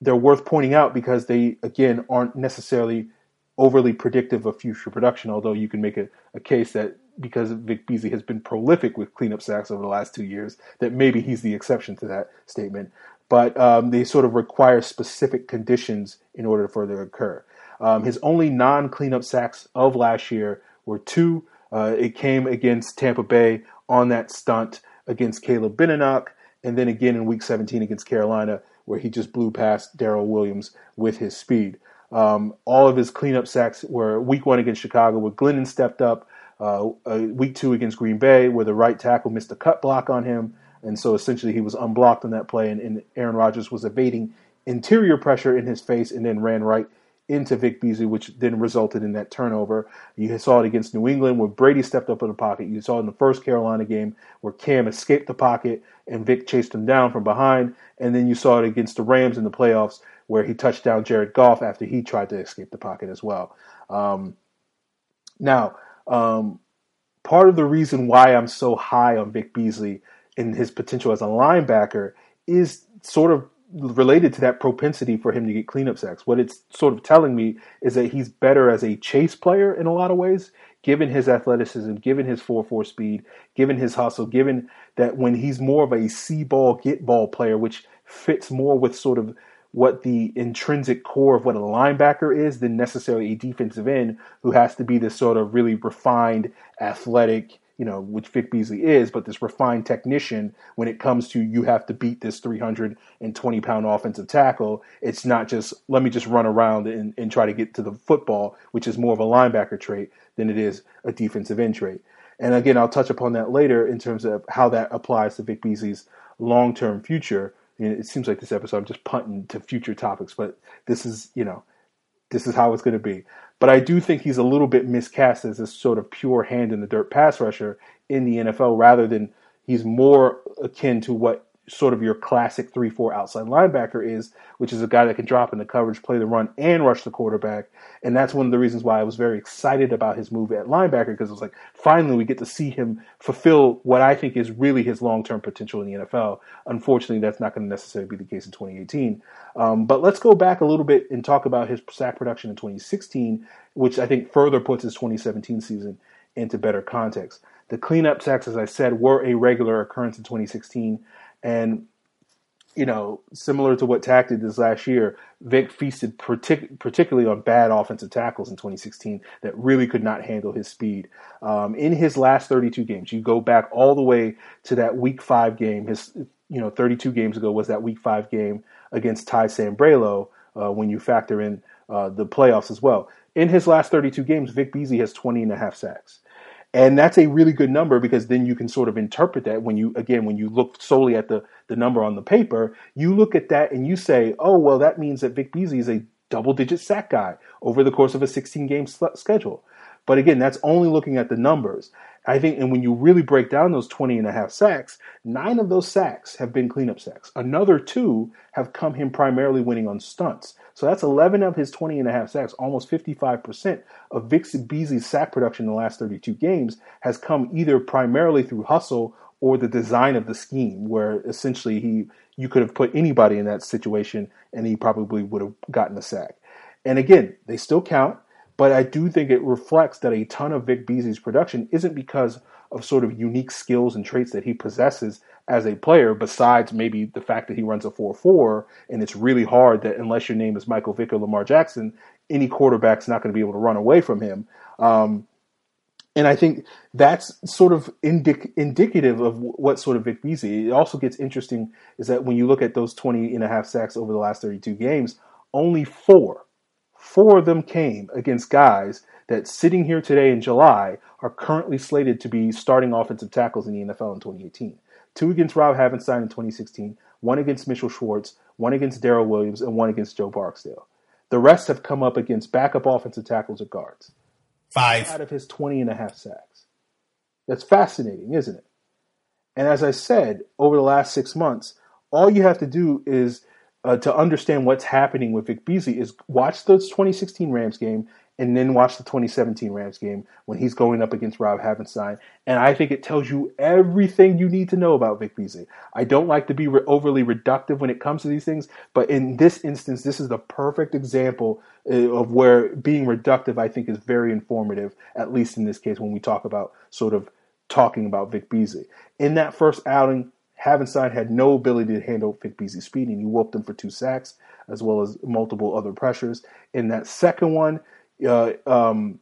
they're worth pointing out because they, again, aren't necessarily overly predictive of future production, although you can make a, a case that because Vic Beasley has been prolific with cleanup sacks over the last two years, that maybe he's the exception to that statement. But um, they sort of require specific conditions in order for them to occur. Um, his only non cleanup sacks of last year were two uh, it came against Tampa Bay on that stunt against Caleb Benenoch, and then again in Week 17 against Carolina, where he just blew past Daryl Williams with his speed. Um, all of his cleanup sacks were Week One against Chicago, where Glennon stepped up. Uh, uh, week Two against Green Bay, where the right tackle missed a cut block on him, and so essentially he was unblocked on that play, and, and Aaron Rodgers was evading interior pressure in his face, and then ran right into Vic Beasley, which then resulted in that turnover. You saw it against New England where Brady stepped up in the pocket. You saw it in the first Carolina game where Cam escaped the pocket and Vic chased him down from behind. And then you saw it against the Rams in the playoffs where he touched down Jared Goff after he tried to escape the pocket as well. Um, now, um, part of the reason why I'm so high on Vic Beasley and his potential as a linebacker is sort of related to that propensity for him to get cleanup sacks. What it's sort of telling me is that he's better as a chase player in a lot of ways, given his athleticism, given his 4 4 speed, given his hustle, given that when he's more of a see ball, get ball player, which fits more with sort of what the intrinsic core of what a linebacker is than necessarily a defensive end who has to be this sort of really refined, athletic, you know, which Vic Beasley is, but this refined technician when it comes to you have to beat this 320 pound offensive tackle. It's not just let me just run around and, and try to get to the football, which is more of a linebacker trait than it is a defensive end trait. And again, I'll touch upon that later in terms of how that applies to Vic Beasley's long term future. It seems like this episode I'm just punting to future topics, but this is, you know, this is how it's going to be. But I do think he's a little bit miscast as this sort of pure hand in the dirt pass rusher in the NFL rather than he's more akin to what sort of your classic 3 4 outside linebacker is, which is a guy that can drop in the coverage, play the run, and rush the quarterback. And that's one of the reasons why I was very excited about his move at linebacker because it was like, finally, we get to see him fulfill what I think is really his long term potential in the NFL. Unfortunately, that's not going to necessarily be the case in 2018. Um, but let's go back a little bit and talk about his sack production in 2016, which I think further puts his 2017 season into better context. The cleanup sacks, as I said, were a regular occurrence in 2016. And, you know, similar to what Takk did this last year, Vic feasted partic- particularly on bad offensive tackles in 2016 that really could not handle his speed. Um, in his last 32 games, you go back all the way to that week five game. His, you know, 32 games ago was that week five game against Ty Sambrailo uh, when you factor in uh, the playoffs as well. In his last 32 games, Vic Beasley has 20 and a half sacks. And that's a really good number because then you can sort of interpret that when you, again, when you look solely at the, the number on the paper, you look at that and you say, oh, well, that means that Vic Beasley is a double digit sack guy over the course of a 16 game schedule. But again, that's only looking at the numbers. I think, and when you really break down those 20 and a half sacks, nine of those sacks have been cleanup sacks. Another two have come him primarily winning on stunts. So that's 11 of his 20 and a half sacks, almost 55% of Vic Beasley's sack production in the last 32 games has come either primarily through hustle or the design of the scheme, where essentially he you could have put anybody in that situation and he probably would have gotten a sack. And again, they still count. But I do think it reflects that a ton of Vic Beasley's production isn't because of sort of unique skills and traits that he possesses as a player, besides maybe the fact that he runs a 4 4, and it's really hard that unless your name is Michael Vick or Lamar Jackson, any quarterback's not going to be able to run away from him. Um, and I think that's sort of indic- indicative of what sort of Vic Beasley. It also gets interesting is that when you look at those 20 and a half sacks over the last 32 games, only four Four of them came against guys that sitting here today in July are currently slated to be starting offensive tackles in the NFL in 2018. Two against Rob Havenstein in 2016, one against Mitchell Schwartz, one against Daryl Williams, and one against Joe Barksdale. The rest have come up against backup offensive tackles or guards. Five. Out of his 20 and a half sacks. That's fascinating, isn't it? And as I said, over the last six months, all you have to do is uh, to understand what's happening with Vic Beasley is watch the 2016 Rams game and then watch the 2017 Rams game when he's going up against Rob Havenstein. And I think it tells you everything you need to know about Vic Beasley. I don't like to be re- overly reductive when it comes to these things, but in this instance, this is the perfect example uh, of where being reductive, I think, is very informative, at least in this case when we talk about sort of talking about Vic Beasley. In that first outing, Havenstein had no ability to handle Vic Beasley's speed, and he whooped him for two sacks, as well as multiple other pressures. In that second one, uh, um,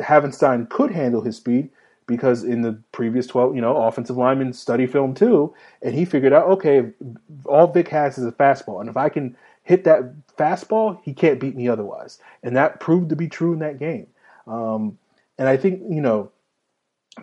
Havenstein could handle his speed because in the previous 12, you know, offensive linemen study film too, and he figured out, okay, all Vic has is a fastball, and if I can hit that fastball, he can't beat me otherwise. And that proved to be true in that game. Um, and I think, you know,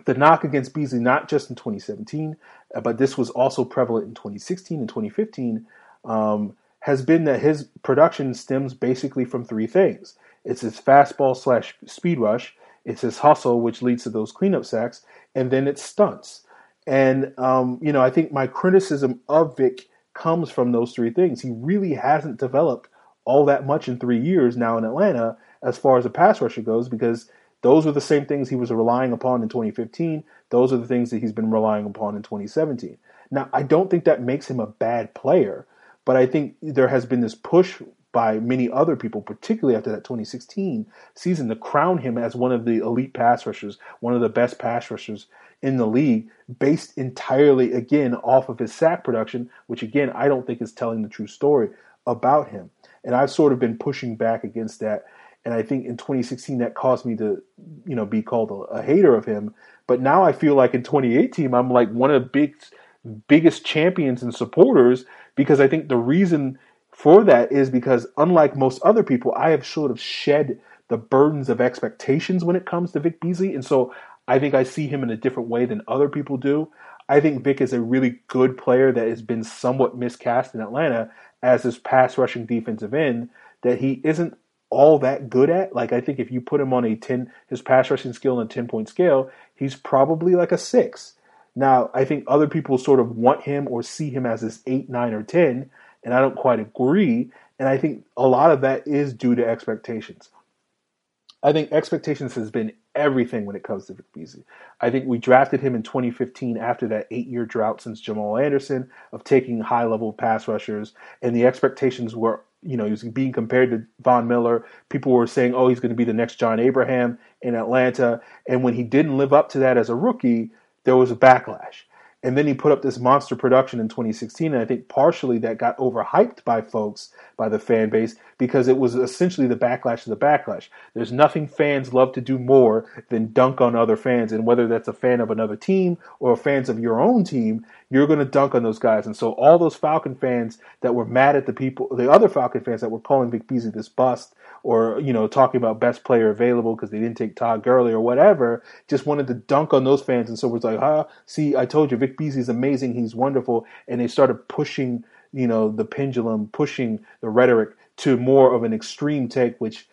the knock against Beasley, not just in 2017, uh, but this was also prevalent in 2016 and 2015, um, has been that his production stems basically from three things. It's his fastball slash speed rush, it's his hustle, which leads to those cleanup sacks, and then it's stunts. And, um, you know, I think my criticism of Vic comes from those three things. He really hasn't developed all that much in three years now in Atlanta as far as a pass rusher goes because – those were the same things he was relying upon in 2015. Those are the things that he's been relying upon in 2017. Now, I don't think that makes him a bad player, but I think there has been this push by many other people, particularly after that 2016 season, to crown him as one of the elite pass rushers, one of the best pass rushers in the league, based entirely, again, off of his sack production, which, again, I don't think is telling the true story about him. And I've sort of been pushing back against that and I think in 2016 that caused me to, you know, be called a, a, hater of him. But now I feel like in 2018 I'm like one of the big, biggest champions and supporters because I think the reason for that is because unlike most other people, I have sort of shed the burdens of expectations when it comes to Vic Beasley, and so I think I see him in a different way than other people do. I think Vic is a really good player that has been somewhat miscast in Atlanta as this pass rushing defensive end. That he isn't all that good at. Like I think if you put him on a ten, his pass rushing skill on a ten point scale, he's probably like a six. Now, I think other people sort of want him or see him as this 8, 9, or 10, and I don't quite agree. And I think a lot of that is due to expectations. I think expectations has been everything when it comes to Vic Beasley. I think we drafted him in 2015 after that eight year drought since Jamaal Anderson of taking high level pass rushers, and the expectations were, you know, he was being compared to Von Miller. People were saying, oh, he's going to be the next John Abraham in Atlanta. And when he didn't live up to that as a rookie, there was a backlash. And then he put up this monster production in 2016. And I think partially that got overhyped by folks, by the fan base, because it was essentially the backlash of the backlash. There's nothing fans love to do more than dunk on other fans. And whether that's a fan of another team or fans of your own team, you're going to dunk on those guys. And so all those Falcon fans that were mad at the people, the other Falcon fans that were calling Vic Beasley this bust, or you know talking about best player available because they didn't take Todd Gurley or whatever, just wanted to dunk on those fans, and so it was like, huh, see, I told you, Vic Beasley's amazing, he's wonderful, and they started pushing, you know, the pendulum, pushing the rhetoric to more of an extreme take, which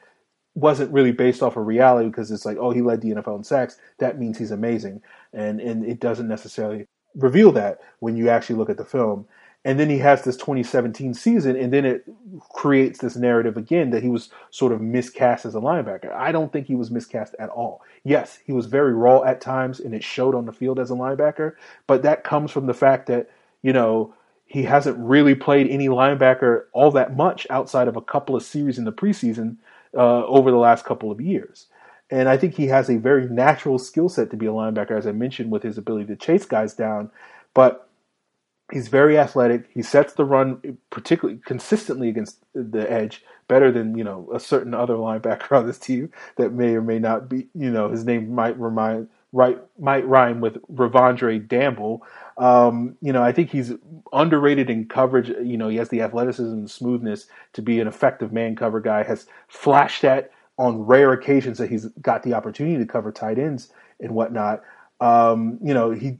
wasn't really based off of reality because it's like, oh, he led the NFL in sacks, that means he's amazing, and and it doesn't necessarily reveal that when you actually look at the film. And then he has this 2017 season, and then it creates this narrative again that he was sort of miscast as a linebacker. I don't think he was miscast at all. Yes, he was very raw at times, and it showed on the field as a linebacker, but that comes from the fact that, you know, he hasn't really played any linebacker all that much outside of a couple of series in the preseason uh, over the last couple of years. And I think he has a very natural skill set to be a linebacker, as I mentioned, with his ability to chase guys down. But He's very athletic. He sets the run particularly consistently against the edge better than you know a certain other linebacker on this team that may or may not be. You know, his name might remind right might rhyme with Ravondre Dampel. Um, you know, I think he's underrated in coverage. You know, he has the athleticism and smoothness to be an effective man cover guy. Has flashed that on rare occasions that he's got the opportunity to cover tight ends and whatnot. Um, you know, he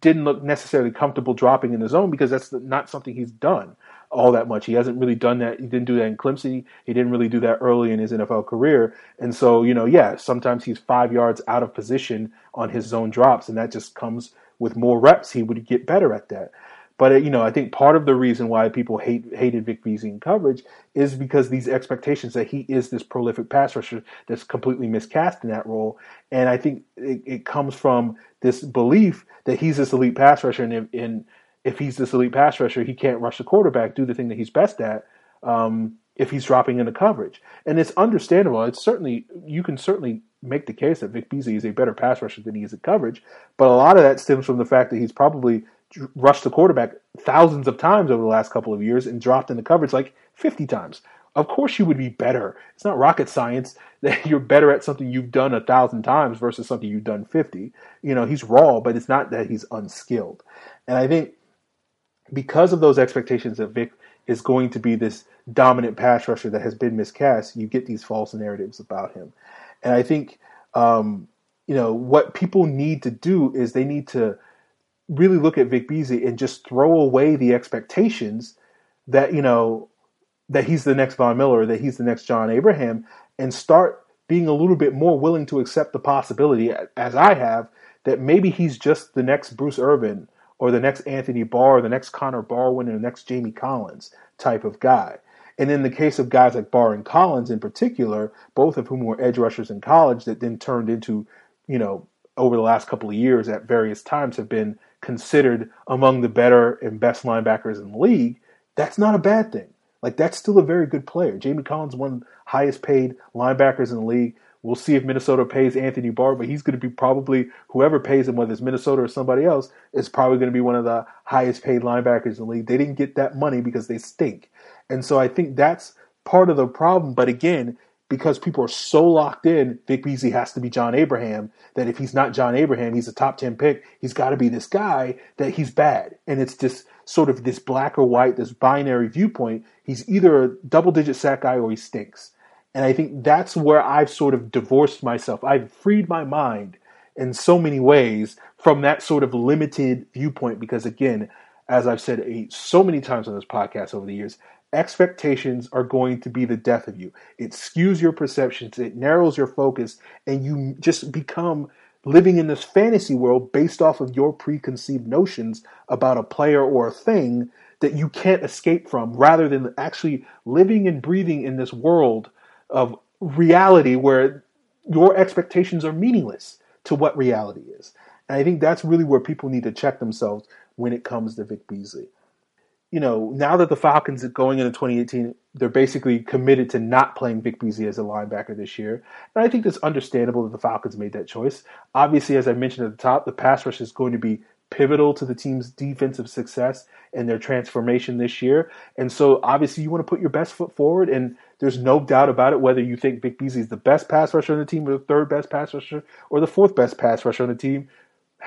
didn't look necessarily comfortable dropping in the zone because that's not something he's done all that much. He hasn't really done that. He didn't do that in Clemson. He didn't really do that early in his NFL career. And so, you know, yeah, sometimes he's five yards out of position on his zone drops, and that just comes with more reps. He would get better at that. But you know, I think part of the reason why people hate hated Vic Beasley coverage is because these expectations that he is this prolific pass rusher that's completely miscast in that role, and I think it, it comes from this belief that he's this elite pass rusher, and if, and if he's this elite pass rusher, he can't rush the quarterback, do the thing that he's best at. Um, if he's dropping into coverage, and it's understandable. It's certainly you can certainly make the case that Vic Beasley is a better pass rusher than he is at coverage, but a lot of that stems from the fact that he's probably rushed the quarterback thousands of times over the last couple of years and dropped in the coverage like 50 times. Of course, you would be better. It's not rocket science that you're better at something you've done a thousand times versus something you've done 50. You know, he's raw, but it's not that he's unskilled. And I think because of those expectations that Vic is going to be this dominant pass rusher that has been miscast, you get these false narratives about him. And I think, um, you know, what people need to do is they need to really look at Vic Beasley and just throw away the expectations that you know that he's the next Von Miller, that he's the next John Abraham, and start being a little bit more willing to accept the possibility, as I have, that maybe he's just the next Bruce Irvin or the next Anthony Barr, or the next Connor Barwin, or the next Jamie Collins type of guy. And in the case of guys like Barr and Collins in particular, both of whom were edge rushers in college that then turned into, you know, over the last couple of years at various times have been considered among the better and best linebackers in the league, that's not a bad thing. Like that's still a very good player. Jamie Collins, one highest paid linebackers in the league. We'll see if Minnesota pays Anthony Barr, but he's going to be probably whoever pays him, whether it's Minnesota or somebody else, is probably going to be one of the highest paid linebackers in the league. They didn't get that money because they stink. And so I think that's part of the problem. But again, because people are so locked in, Vic Beasley has to be John Abraham, that if he's not John Abraham, he's a top 10 pick, he's got to be this guy, that he's bad. And it's just sort of this black or white, this binary viewpoint. He's either a double digit sack guy or he stinks. And I think that's where I've sort of divorced myself. I've freed my mind in so many ways from that sort of limited viewpoint because, again, as I've said so many times on this podcast over the years, expectations are going to be the death of you. It skews your perceptions, it narrows your focus, and you just become living in this fantasy world based off of your preconceived notions about a player or a thing that you can't escape from rather than actually living and breathing in this world of reality where your expectations are meaningless to what reality is. And I think that's really where people need to check themselves when it comes to Vic Beasley. You know, now that the Falcons are going into 2018, they're basically committed to not playing Vic Beasley as a linebacker this year. And I think it's understandable that the Falcons made that choice. Obviously, as I mentioned at the top, the pass rush is going to be pivotal to the team's defensive success and their transformation this year. And so obviously you want to put your best foot forward and there's no doubt about it whether you think Vic Beasley is the best pass rusher on the team or the third best pass rusher or the fourth best pass rusher on the team.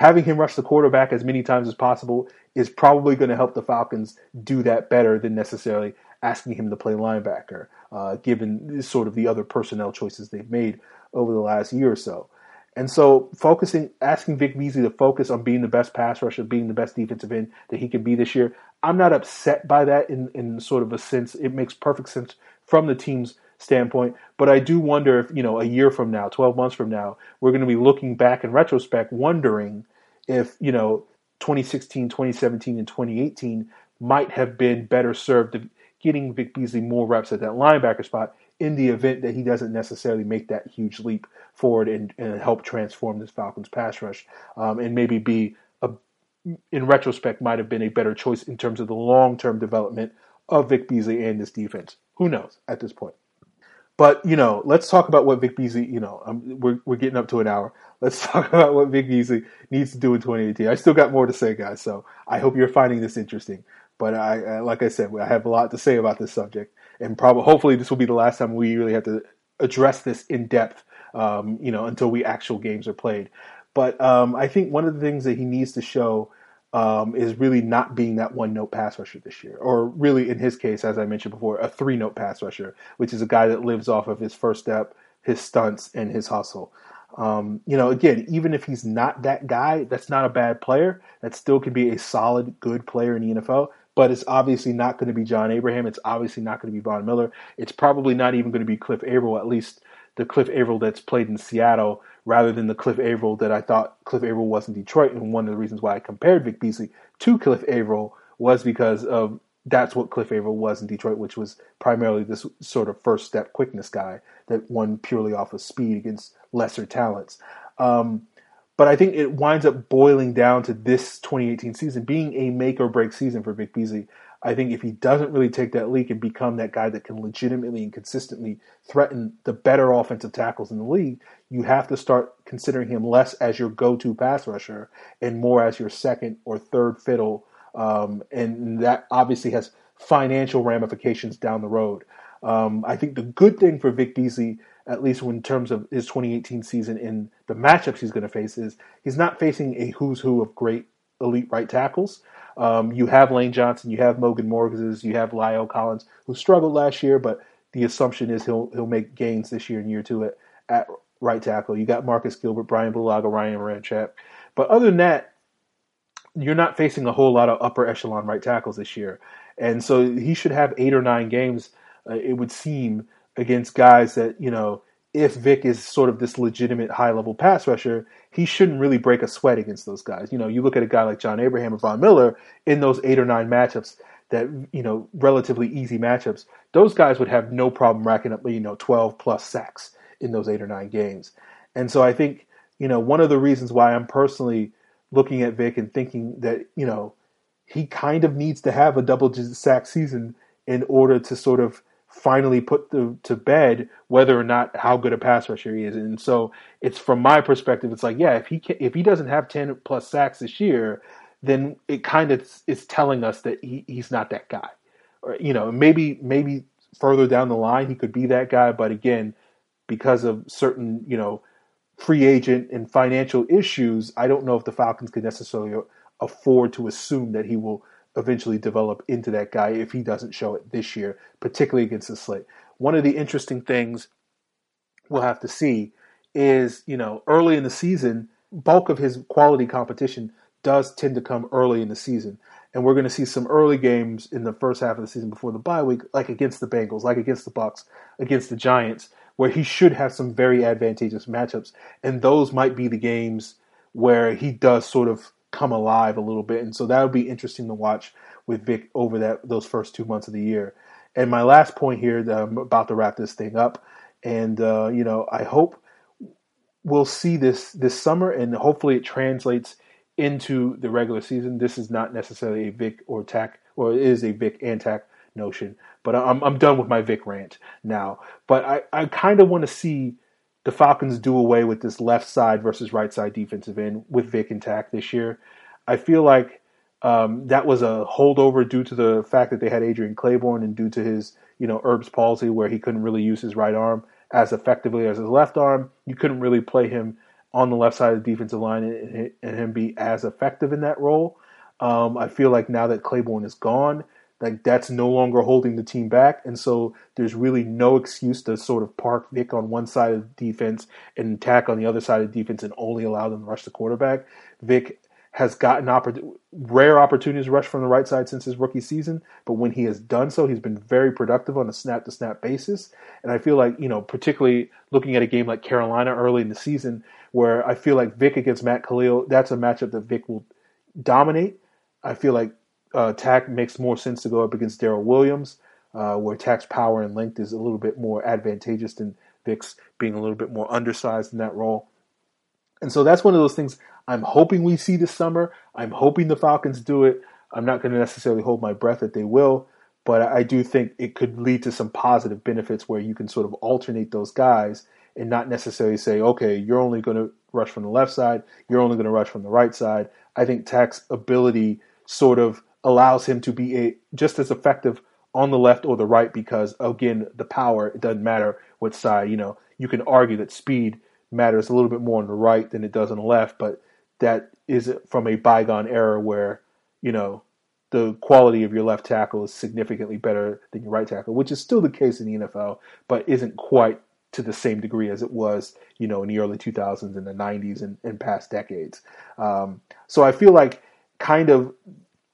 Having him rush the quarterback as many times as possible is probably going to help the Falcons do that better than necessarily asking him to play linebacker, uh, given sort of the other personnel choices they've made over the last year or so. And so focusing, asking Vic Beasley to focus on being the best pass rusher, being the best defensive end that he can be this year, I'm not upset by that in, in sort of a sense. It makes perfect sense from the team's standpoint. But I do wonder if, you know, a year from now, 12 months from now, we're going to be looking back in retrospect, wondering if, you know, 2016, 2017, and 2018 might have been better served of getting Vic Beasley more reps at that linebacker spot in the event that he doesn't necessarily make that huge leap forward and, and help transform this Falcons pass rush um, and maybe be a, in retrospect might have been a better choice in terms of the long term development of Vic Beasley and this defense. Who knows at this point? But you know, let's talk about what Vic Beasley. You know, um, we're we're getting up to an hour. Let's talk about what Vic Beasley needs to do in 2018. I still got more to say, guys. So I hope you're finding this interesting. But I, I like I said, I have a lot to say about this subject, and probably hopefully this will be the last time we really have to address this in depth. Um, you know, until we actual games are played. But um, I think one of the things that he needs to show um, is really not being that one note pass rusher this year, or really in his case, as I mentioned before, a three note pass rusher, which is a guy that lives off of his first step, his stunts, and his hustle. Um, you know, again, even if he's not that guy, that's not a bad player. That still can be a solid, good player in the NFL. But it's obviously not going to be John Abraham. It's obviously not going to be Von Miller. It's probably not even going to be Cliff Avril, at least the Cliff Avril that's played in Seattle rather than the Cliff Avril that I thought Cliff Avril was in Detroit. And one of the reasons why I compared Vic Beasley to Cliff Avril was because of that's what Cliff Avril was in Detroit, which was primarily this sort of first step quickness guy that won purely off of speed against lesser talents. Um, but I think it winds up boiling down to this 2018 season being a make or break season for Vic Beasley. I think if he doesn't really take that leap and become that guy that can legitimately and consistently threaten the better offensive tackles in the league, you have to start considering him less as your go-to pass rusher and more as your second or third fiddle. Um, and that obviously has financial ramifications down the road. Um, I think the good thing for Vic Beasley, at least in terms of his 2018 season and the matchups he's going to face, is he's not facing a who's who of great elite right tackles. Um, you have Lane Johnson, you have Morgan Moses, you have La'el Collins, who struggled last year, but the assumption is he'll he'll make gains this year and year two at, at right tackle. You got Marcus Gilbert, Brian Bulaga, Ryan Ramczyk. But other than that, you're not facing a whole lot of upper echelon right tackles this year. And so he should have eight or nine games, uh, it would seem, against guys that, you know, if Vic is sort of this legitimate high level pass rusher, he shouldn't really break a sweat against those guys. You know, you look at a guy like John Abraham or Von Miller in those eight or nine matchups that, you know, relatively easy matchups, those guys would have no problem racking up, you know, 12 plus sacks in those eight or nine games. And so I think, you know, one of the reasons why I'm personally looking at Vic and thinking that, you know, he kind of needs to have a double digit sack season in order to sort of finally put the, to bed whether or not how good a pass rusher he is. And so it's from my perspective, it's like, yeah, if he can, if he doesn't have 10 plus sacks this year, then it kind of is telling us that he, he's not that guy. Or, you know, maybe, maybe further down the line, he could be that guy. But again, because of certain, you know, free agent and financial issues, I don't know if the Falcons could necessarily afford to assume that he will eventually develop into that guy if he doesn't show it this year, particularly against the slate. One of the interesting things we'll have to see is, you know, early in the season, bulk of his quality competition does tend to come early in the season. And we're going to see some early games in the first half of the season before the bye week, like against the Bengals, like against the Bucks, against the Giants, where he should have some very advantageous matchups, and those might be the games where he does sort of come alive a little bit, and so that would be interesting to watch with Vic over that those first two months of the year. And my last point here, that I'm about to wrap this thing up, and uh, you know, I hope we'll see this this summer, and hopefully it translates into the regular season. This is not necessarily a Vic or Takk, or it is a Vic and Takk notion. But I'm I'm done with my Vic rant now. But I, I kind of want to see the Falcons do away with this left side versus right side defensive end with Vic and Takk this year. I feel like um, that was a holdover due to the fact that they had Adrian Clayborn and due to his you know Erb's palsy where he couldn't really use his right arm as effectively as his left arm. You couldn't really play him on the left side of the defensive line and, and him be as effective in that role. Um, I feel like now that Clayborn is gone, like that's no longer holding the team back, and so there's really no excuse to sort of park Vic on one side of defense and attack on the other side of defense and only allow them to rush the quarterback. Vic has gotten oppor- rare opportunities to rush from the right side since his rookie season, but when he has done so, he's been very productive on a snap to snap basis. And I feel like, you know, particularly looking at a game like Carolina early in the season, where I feel like Vic against Matt Kalil, that's a matchup that Vic will dominate. I feel like uh, Takk makes more sense to go up against Daryl Williams, uh, where Takk's power and length is a little bit more advantageous than Vic's being a little bit more undersized in that role. And so that's one of those things I'm hoping we see this summer. I'm hoping the Falcons do it. I'm not going to necessarily hold my breath that they will, but I do think it could lead to some positive benefits where you can sort of alternate those guys and not necessarily say, okay, you're only going to rush from the left side, you're only going to rush from the right side. I think Takk's ability sort of allows him to be a, just as effective on the left or the right because again the power it doesn't matter what side you know you can argue that speed matters a little bit more on the right than it does on the left but that is from a bygone era where you know the quality of your left tackle is significantly better than your right tackle which is still the case in the NFL but isn't quite to the same degree as it was you know in the early 2000s and the 90s and, and past decades. Um, so I feel like kind of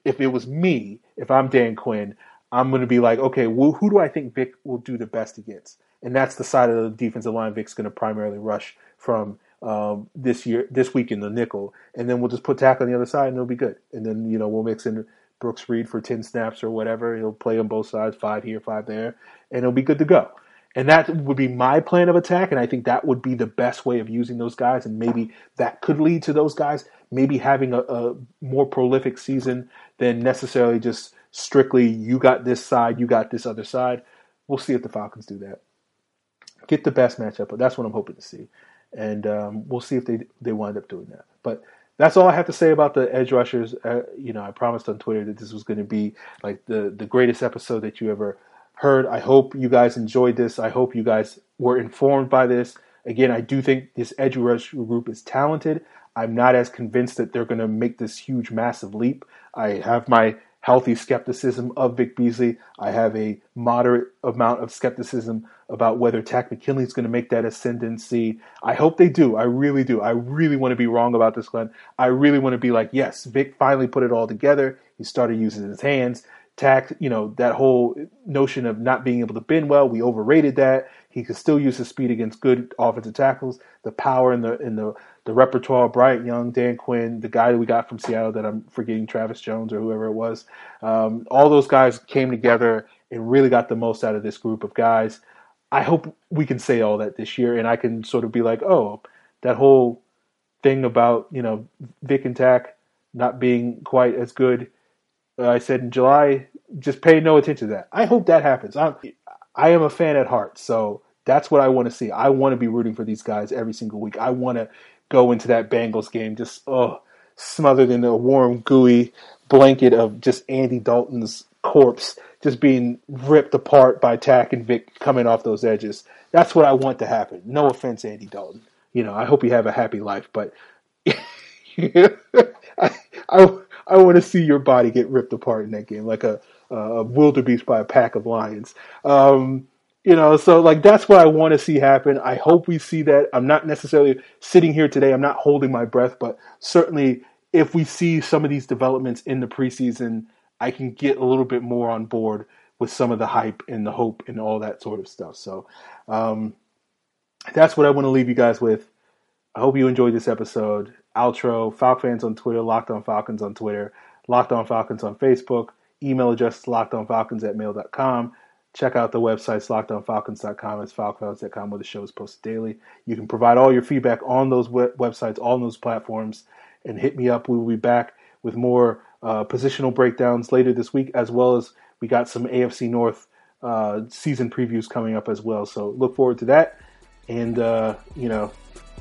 if it was me, if I'm Dan Quinn, I'm going to be like, okay, well, who do I think Vic will do the best against? And that's the side of the defensive line Vic's going to primarily rush from um, this year, this week in the nickel, and then we'll just put Takk on the other side, and it'll be good. And then you know we'll mix in Brooks Reed for ten snaps or whatever. He'll play on both sides, five here, five there, and it'll be good to go. And that would be my plan of attack, and I think that would be the best way of using those guys, and maybe that could lead to those guys maybe having a, a more prolific season than necessarily just strictly you got this side, you got this other side. We'll see if the Falcons do that. Get the best matchup, but that's what I'm hoping to see, and um, we'll see if they they wind up doing that. But that's all I have to say about the edge rushers. Uh, you know, I promised on Twitter that this was going to be like the the greatest episode that you ever heard. I hope you guys enjoyed this. I hope you guys were informed by this. Again, I do think this edge rush group is talented. I'm not as convinced that they're going to make this huge, massive leap. I have my healthy skepticism of Vic Beasley. I have a moderate amount of skepticism about whether Takk McKinley is going to make that ascendancy. I hope they do. I really do. I really want to be wrong about this, Glenn. I really want to be like, yes, Vic finally put it all together. He started using his hands. Takk, you know, that whole notion of not being able to bend well, we overrated that. He could still use his speed against good offensive tackles. The power in the in the the repertoire, Bryant Young, Dan Quinn, the guy that we got from Seattle that I'm forgetting, Travis Jones or whoever it was. Um, all those guys came together and really got the most out of this group of guys. I hope we can say all that this year, and I can sort of be like, oh, that whole thing about you know Vic and Takk not being quite as good. Uh, I said in July, just pay no attention to that. I hope that happens. I'm, I am a fan at heart, so that's what I want to see. I want to be rooting for these guys every single week. I want to go into that Bengals game just oh smothered in a warm, gooey blanket of just Andy Dalton's corpse just being ripped apart by Takk and Vic coming off those edges. That's what I want to happen. No offense, Andy Dalton. You know, I hope you have a happy life, but I, I, I want to see your body get ripped apart in that game, like a, a wildebeest by a pack of lions. Um, you know, so like that's what I want to see happen. I hope we see that. I'm not necessarily sitting here today. I'm not holding my breath, but certainly if we see some of these developments in the preseason, I can get a little bit more on board with some of the hype and the hope and all that sort of stuff. So, um, that's what I want to leave you guys with. I hope you enjoyed this episode. Outro, Falcons on Twitter, Locked On Falcons on Twitter, Locked On Falcons on Facebook. Email address lockedonfalcons at mail.com. Check out the websites, lockedonfalcons.com. It's falcons.com where the show is posted daily. You can provide all your feedback on those websites, all those platforms, and hit me up. We will be back with more uh, positional breakdowns later this week, as well as we got some AFC North uh, season previews coming up as well. So look forward to that. And, uh, you know,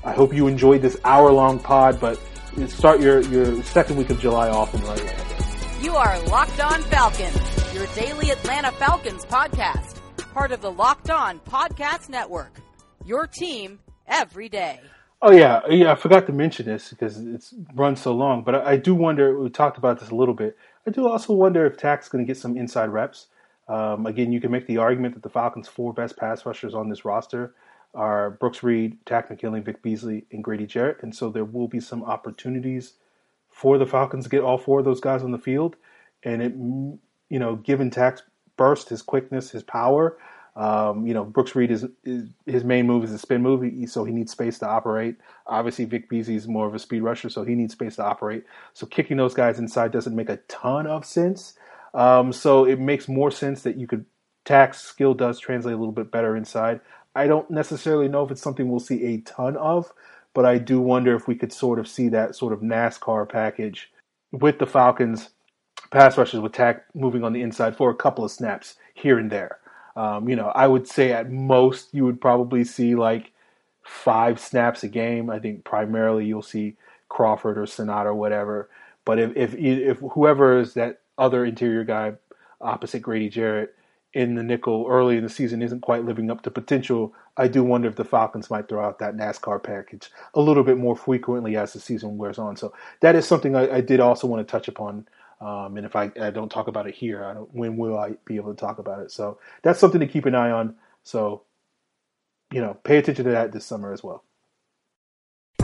I hope you enjoyed this hour long pod, but start your, your second week of July off in the right way. You are Locked On Falcons, your daily Atlanta Falcons podcast, part of the Locked On Podcast Network. Your team every day. Oh yeah, yeah. I forgot to mention this because it's run so long, but I, I do wonder. We talked about this a little bit. I do also wonder if Takk's going to get some inside reps. Um, again, you can make the argument that the Falcons' four best pass rushers on this roster are Brooks Reed, Takk McKinley, Vic Beasley, and Grady Jarrett, and so there will be some opportunities for the Falcons to get all four of those guys on the field. And it, you know, given Takk's burst, his quickness, his power, um, you know, Brooks Reed is, is, his main move is a spin move, so he needs space to operate. Obviously, Vic Beasley is more of a speed rusher, so he needs space to operate. So kicking those guys inside doesn't make a ton of sense. Um, so it makes more sense that you could Takk's skill does translate a little bit better inside. I don't necessarily know if it's something we'll see a ton of, but I do wonder if we could sort of see that sort of NASCAR package with the Falcons pass rushers with Takk moving on the inside for a couple of snaps here and there. Um, you know, I would say at most you would probably see like five snaps a game. I think primarily you'll see Crawford or Senat or whatever. But if if if whoever is that other interior guy opposite Grady Jarrett in the nickel early in the season isn't quite living up to potential, I do wonder if the Falcons might throw out that NASCAR package a little bit more frequently as the season wears on. So that is something I, I did also want to touch upon. Um, and if I, I, don't talk about it here, when will I be able to talk about it? So that's something to keep an eye on. So, you know, pay attention to that this summer as well.